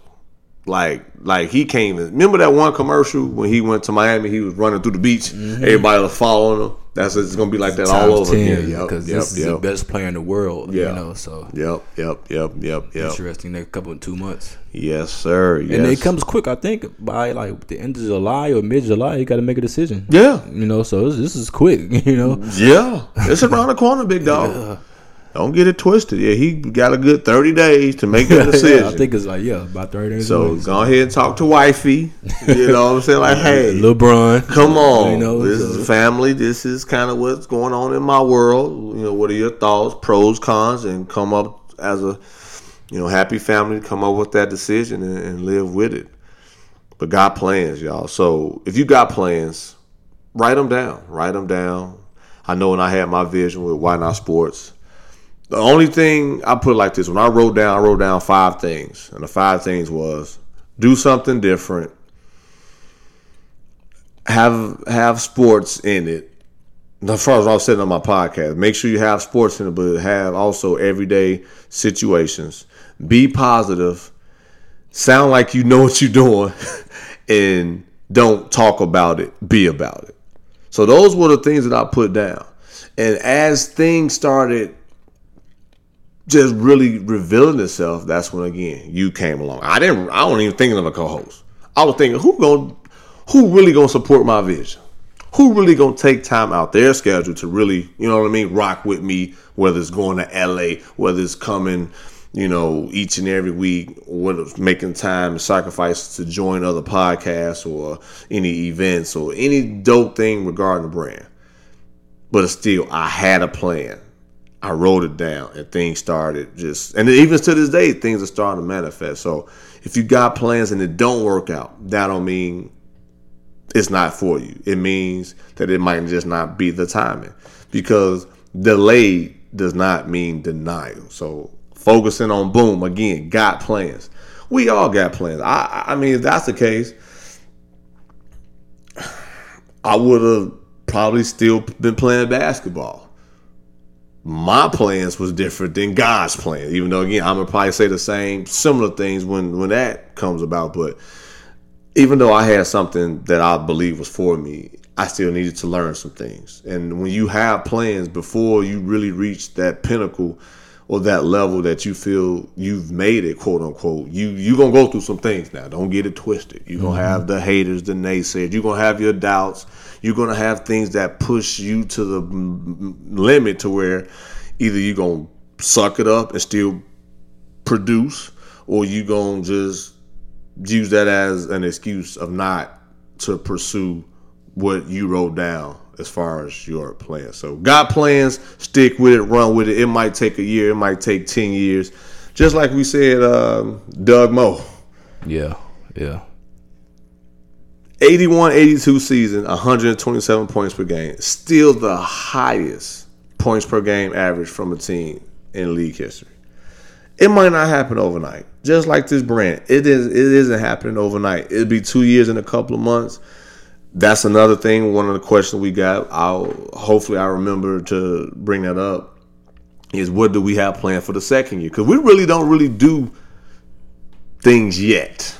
Speaker 3: Like, like he came. Remember that one commercial when he went to Miami? He was running through the beach. Mm-hmm. Everybody was following him. That's it's gonna be like that all over again. Yep,
Speaker 4: because
Speaker 3: yep,
Speaker 4: this is the best player in the world.
Speaker 3: Yeah.
Speaker 4: You know, so
Speaker 3: yep, yep, yep, yep, yep.
Speaker 4: interesting. Next couple of two months.
Speaker 3: Yes, sir. Yes.
Speaker 4: And it comes quick. I think by like the end of July or mid July, you got to make a decision.
Speaker 3: Yeah,
Speaker 4: You know, so this, this is quick. [LAUGHS] You know,
Speaker 3: yeah. It's around the corner, big dog. Don't get it twisted. Yeah, he got a good thirty days to make that [LAUGHS] decision.
Speaker 4: I think it's like yeah, about thirty days.
Speaker 3: So
Speaker 4: away.
Speaker 3: go ahead and talk to wifey. You know what I'm saying? Like, [LAUGHS] hey,
Speaker 4: LeBron,
Speaker 3: come on.
Speaker 4: You know,
Speaker 3: this
Speaker 4: so-
Speaker 3: is family. This is kind of what's going on in my world. You know, what are your thoughts, pros, cons, and come up as a you know happy family. Come up with that decision and, and live with it. But got plans, y'all. So if you got plans, write them down. Write them down. I know when I had my vision with Why Not Sports. The only thing I put like this: when I wrote down, I wrote down five things, and the five things was do something different, have have sports in it. As far as I was saying on my podcast, make sure you have sports in it, but have also everyday situations. Be positive. Sound like you know [LAUGHS] what you're doing, and don't talk about it. Be about it. So those were the things that I put down. And as things started just really revealing itself, that's when again you came along. I didn't. I wasn't even thinking of a co-host. I was thinking who going who really gonna support my vision? Who really gonna take time out their schedule to really, you know what I mean, rock with me? Whether it's going to LA, whether it's coming, you know, each and every week, whether it's making time and sacrifice to join other podcasts or any events or any dope thing regarding the brand. But still, I had a plan. I wrote it down and things started just and even to this day things are starting to manifest. So if you got plans and it don't work out, that don't mean it's not for you. It means that it might just not be the timing. Because delayed does not mean denial. So focusing on boom again, got plans. We all got plans. I I mean if that's the case, I would have probably still been playing basketball. My plans was different than God's plan. Even though again, I'm gonna probably say the same similar things when when that comes about. But even though I had something that I believe was for me, I still needed to learn some things. And when you have plans before you really reach that pinnacle or that level that you feel you've made it, quote unquote, you you gonna go through some things now. Don't get it twisted. You're gonna mm-hmm. have the haters, the naysayers. You're gonna have your doubts. You're gonna have things that push you to the limit to where either you're gonna suck it up and still produce, or you're gonna just use that as an excuse of not to pursue what you wrote down as far as your plan. So got plans, stick with it, run with it. It might take a year, it might take ten years. Just like we said, um, Doug Moe,
Speaker 4: Yeah, yeah.
Speaker 3: 81 82 season, 127 points per game. Still the highest points per game average from a team in league history. It might not happen overnight. Just like this brand. It is it isn't happening overnight. It'll be two years and a couple of months. That's another thing. One of the questions we got. I'll hopefully I remember to bring that up. Is what do we have planned for the second year? Because we really don't really do things yet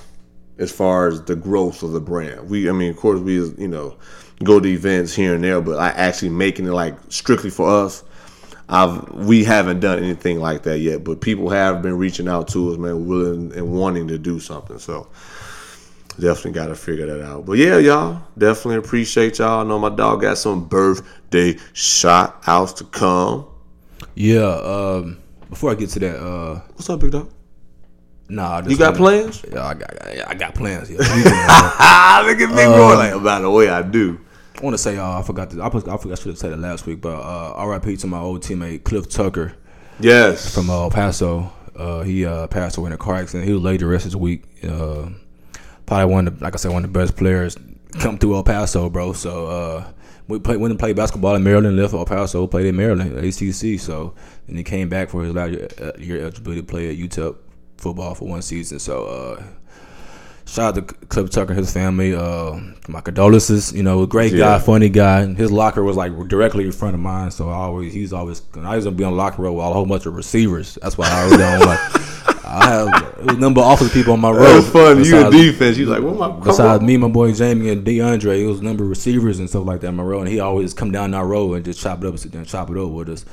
Speaker 3: as far as the growth of the brand. We, I mean, of course, we, you know, go to events here and there, but I actually making it like strictly for us. I've we haven't done anything like that yet, but people have been reaching out to us, man, willing and wanting to do something. So definitely got to figure that out. But yeah, y'all, definitely appreciate y'all. I know my dog got some birthday shout outs to come.
Speaker 4: Yeah. Um, before I get to that, uh,
Speaker 3: What's up, big dog?
Speaker 4: Nah.
Speaker 3: You got plans?
Speaker 4: Yeah, I got, I got plans. Yeah.
Speaker 3: Ah, look at Big Boy. Like, by the way, I do.
Speaker 4: I want to say, uh, I forgot. To, I, I forgot. I should have said it last week, but uh, R.I.P. to my old teammate Cliff Tucker
Speaker 3: Yes.
Speaker 4: from uh, El Paso. Uh, he uh, passed away in a car accident. He was laid the rest of the week. Uh, probably one of, the, like I said, one of the best players come through El Paso, bro. So uh, we played, went and played basketball in Maryland. Left El Paso, played in Maryland, ACC. So and he came back for his last year, uh, year eligibility to play at UTEP football for one season. So. Uh, Shout out to Cliff Tucker and his family. Uh, my condolences. You know, great guy,
Speaker 3: Yeah.
Speaker 4: funny guy. His locker was like directly in front of mine, so I always he's always I was gonna be on the locker row with a whole bunch of receivers. That's why I really don't like. I have a number of offensive people on my row.
Speaker 3: That was fun. You in
Speaker 4: besides-
Speaker 3: defense. You like, what my
Speaker 4: Besides
Speaker 3: on.
Speaker 4: me, my boy Jamie and DeAndre, it was a number of receivers and stuff like that in my row, and he always come down our row and just chop it up and sit there and chop it up with us.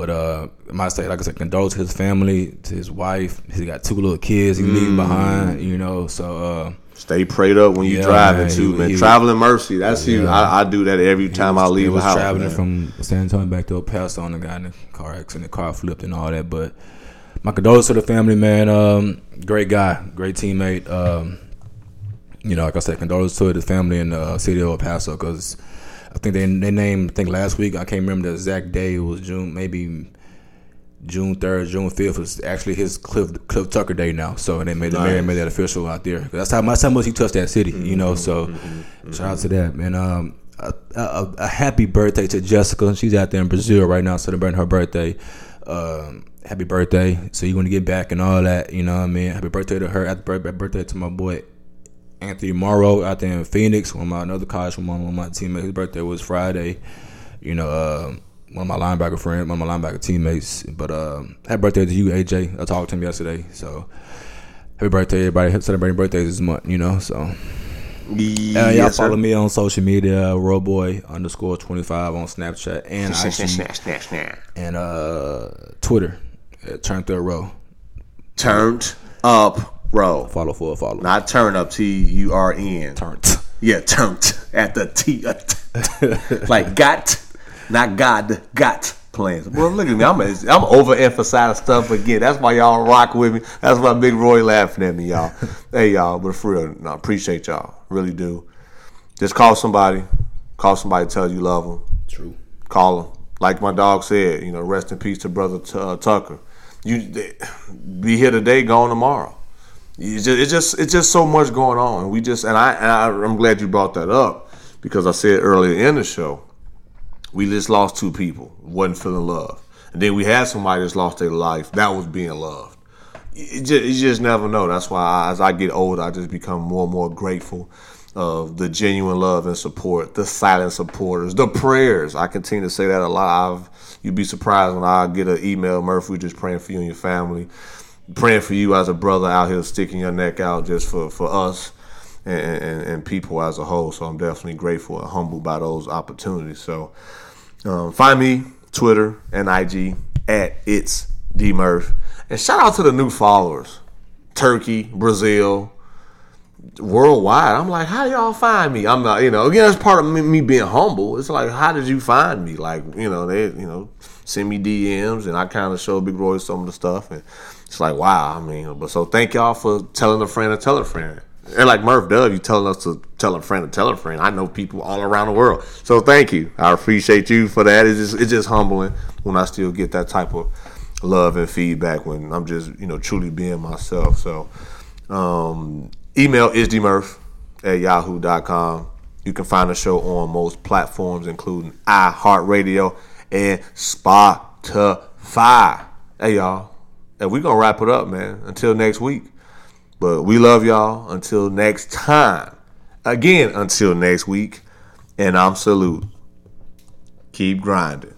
Speaker 4: But uh, might say, like I said, condole to his family, to his wife. He's got two little kids he
Speaker 3: Mm.
Speaker 4: leaving behind, you know. So uh,
Speaker 3: Stay prayed up when you
Speaker 4: Yeah,
Speaker 3: driving
Speaker 4: man,
Speaker 3: too,
Speaker 4: he-
Speaker 3: man.
Speaker 4: he-
Speaker 3: Traveling mercy. That's you.
Speaker 4: Yeah.
Speaker 3: I, I do that every time I leave a
Speaker 4: was
Speaker 3: house.
Speaker 4: traveling
Speaker 3: man.
Speaker 4: from San Antonio back to El Paso, and the guy in the car accident, the car flipped and all that. But my condolences to the family, man. Um, great guy, great teammate. Um, you know, like I said, condolences to the family in the city of El Paso because I think they they named. I think last week I can't remember the exact day. It was June, maybe June third, June fifth was actually his Cliff Cliff Tucker Day now. So they made the mayor made that official out there. That's how much how much he touched that city, you know. So shout out to that man. Um, a, a, a happy birthday to Jessica. She's out there in Brazil right now celebrating her birthday. Um, happy birthday. So you're gonna get back and all that. You know what I mean? Happy birthday to her. Happy birthday to my boy Anthony Morrow out there in Phoenix. One of my another college from one of my teammates. His birthday was Friday. You know, uh, one of my linebacker friends, one of my linebacker teammates. But um, happy birthday to you, AJ. I talked to him yesterday. So happy birthday, everybody. Celebrating birthdays this month. You know, so. Uh, y'all
Speaker 3: Yes, sir.
Speaker 4: follow me on social media, Roboy underscore twenty five on Snapchat and IG and uh, Twitter at Turn Third Row.
Speaker 3: Turned up, bro.
Speaker 4: Follow for a follow.
Speaker 3: Not turn up. T U R N.
Speaker 4: Turned.
Speaker 3: Yeah, turned at the T. like got, not God, got plans. Well, look at me. I'm I'm overemphasizing stuff again. That's why y'all rock with me. That's why Big Roy laughing at me, y'all. hey, y'all. But for real, no, appreciate y'all. Really do. Just call somebody. Call somebody. Tell you love them.
Speaker 4: True.
Speaker 3: Call them. Like my dog said, you know, rest in peace to brother T- uh, Tucker. You be here today, gone tomorrow. It's just, it's just it's just so much going on. We just and I, and I I'm glad you brought that up because I said earlier in the show, we just lost two people, wasn't feeling love, and then we had somebody that's lost their life that was being loved. you just, you just never know. That's why I, as I get older, I just become more and more grateful of the genuine love and support, the silent supporters, the prayers. I continue to say that a lot. I've, you'd be surprised when I get an email, Murphy, just praying for you and your family, praying for you as a brother out here sticking your neck out just for, for us and, and, and people as a whole. So I'm definitely grateful and humbled by those opportunities. So um, find me Twitter and IG at it's dmurph. And shout out to the new followers, Turkey, Brazil, worldwide. I'm like, how y'all find me? I'm not, you know, again, that's part of me, me being humble. It's like, how did you find me? Like, you know, they, you know, send me DMs and I kind of show Big Roy some of the stuff. And it's like, wow, I mean, but so thank y'all for telling a friend to tell a friend. And like Murph Dove, you telling us to tell a friend to tell a friend. I know people all around the world. So thank you. I appreciate you for that. It's just, it's just humbling when I still get that type of love and feedback when I'm just, you know, truly being myself. So, um, email isdmurph at yahoo.com. You can find the show on most platforms, including iHeartRadio and Spotify. Hey, y'all. And we're to wrap it up, man. Until next week. But we love y'all. Until next time. Again, until next week. And I'm salute. Keep grinding.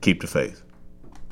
Speaker 3: Keep the faith.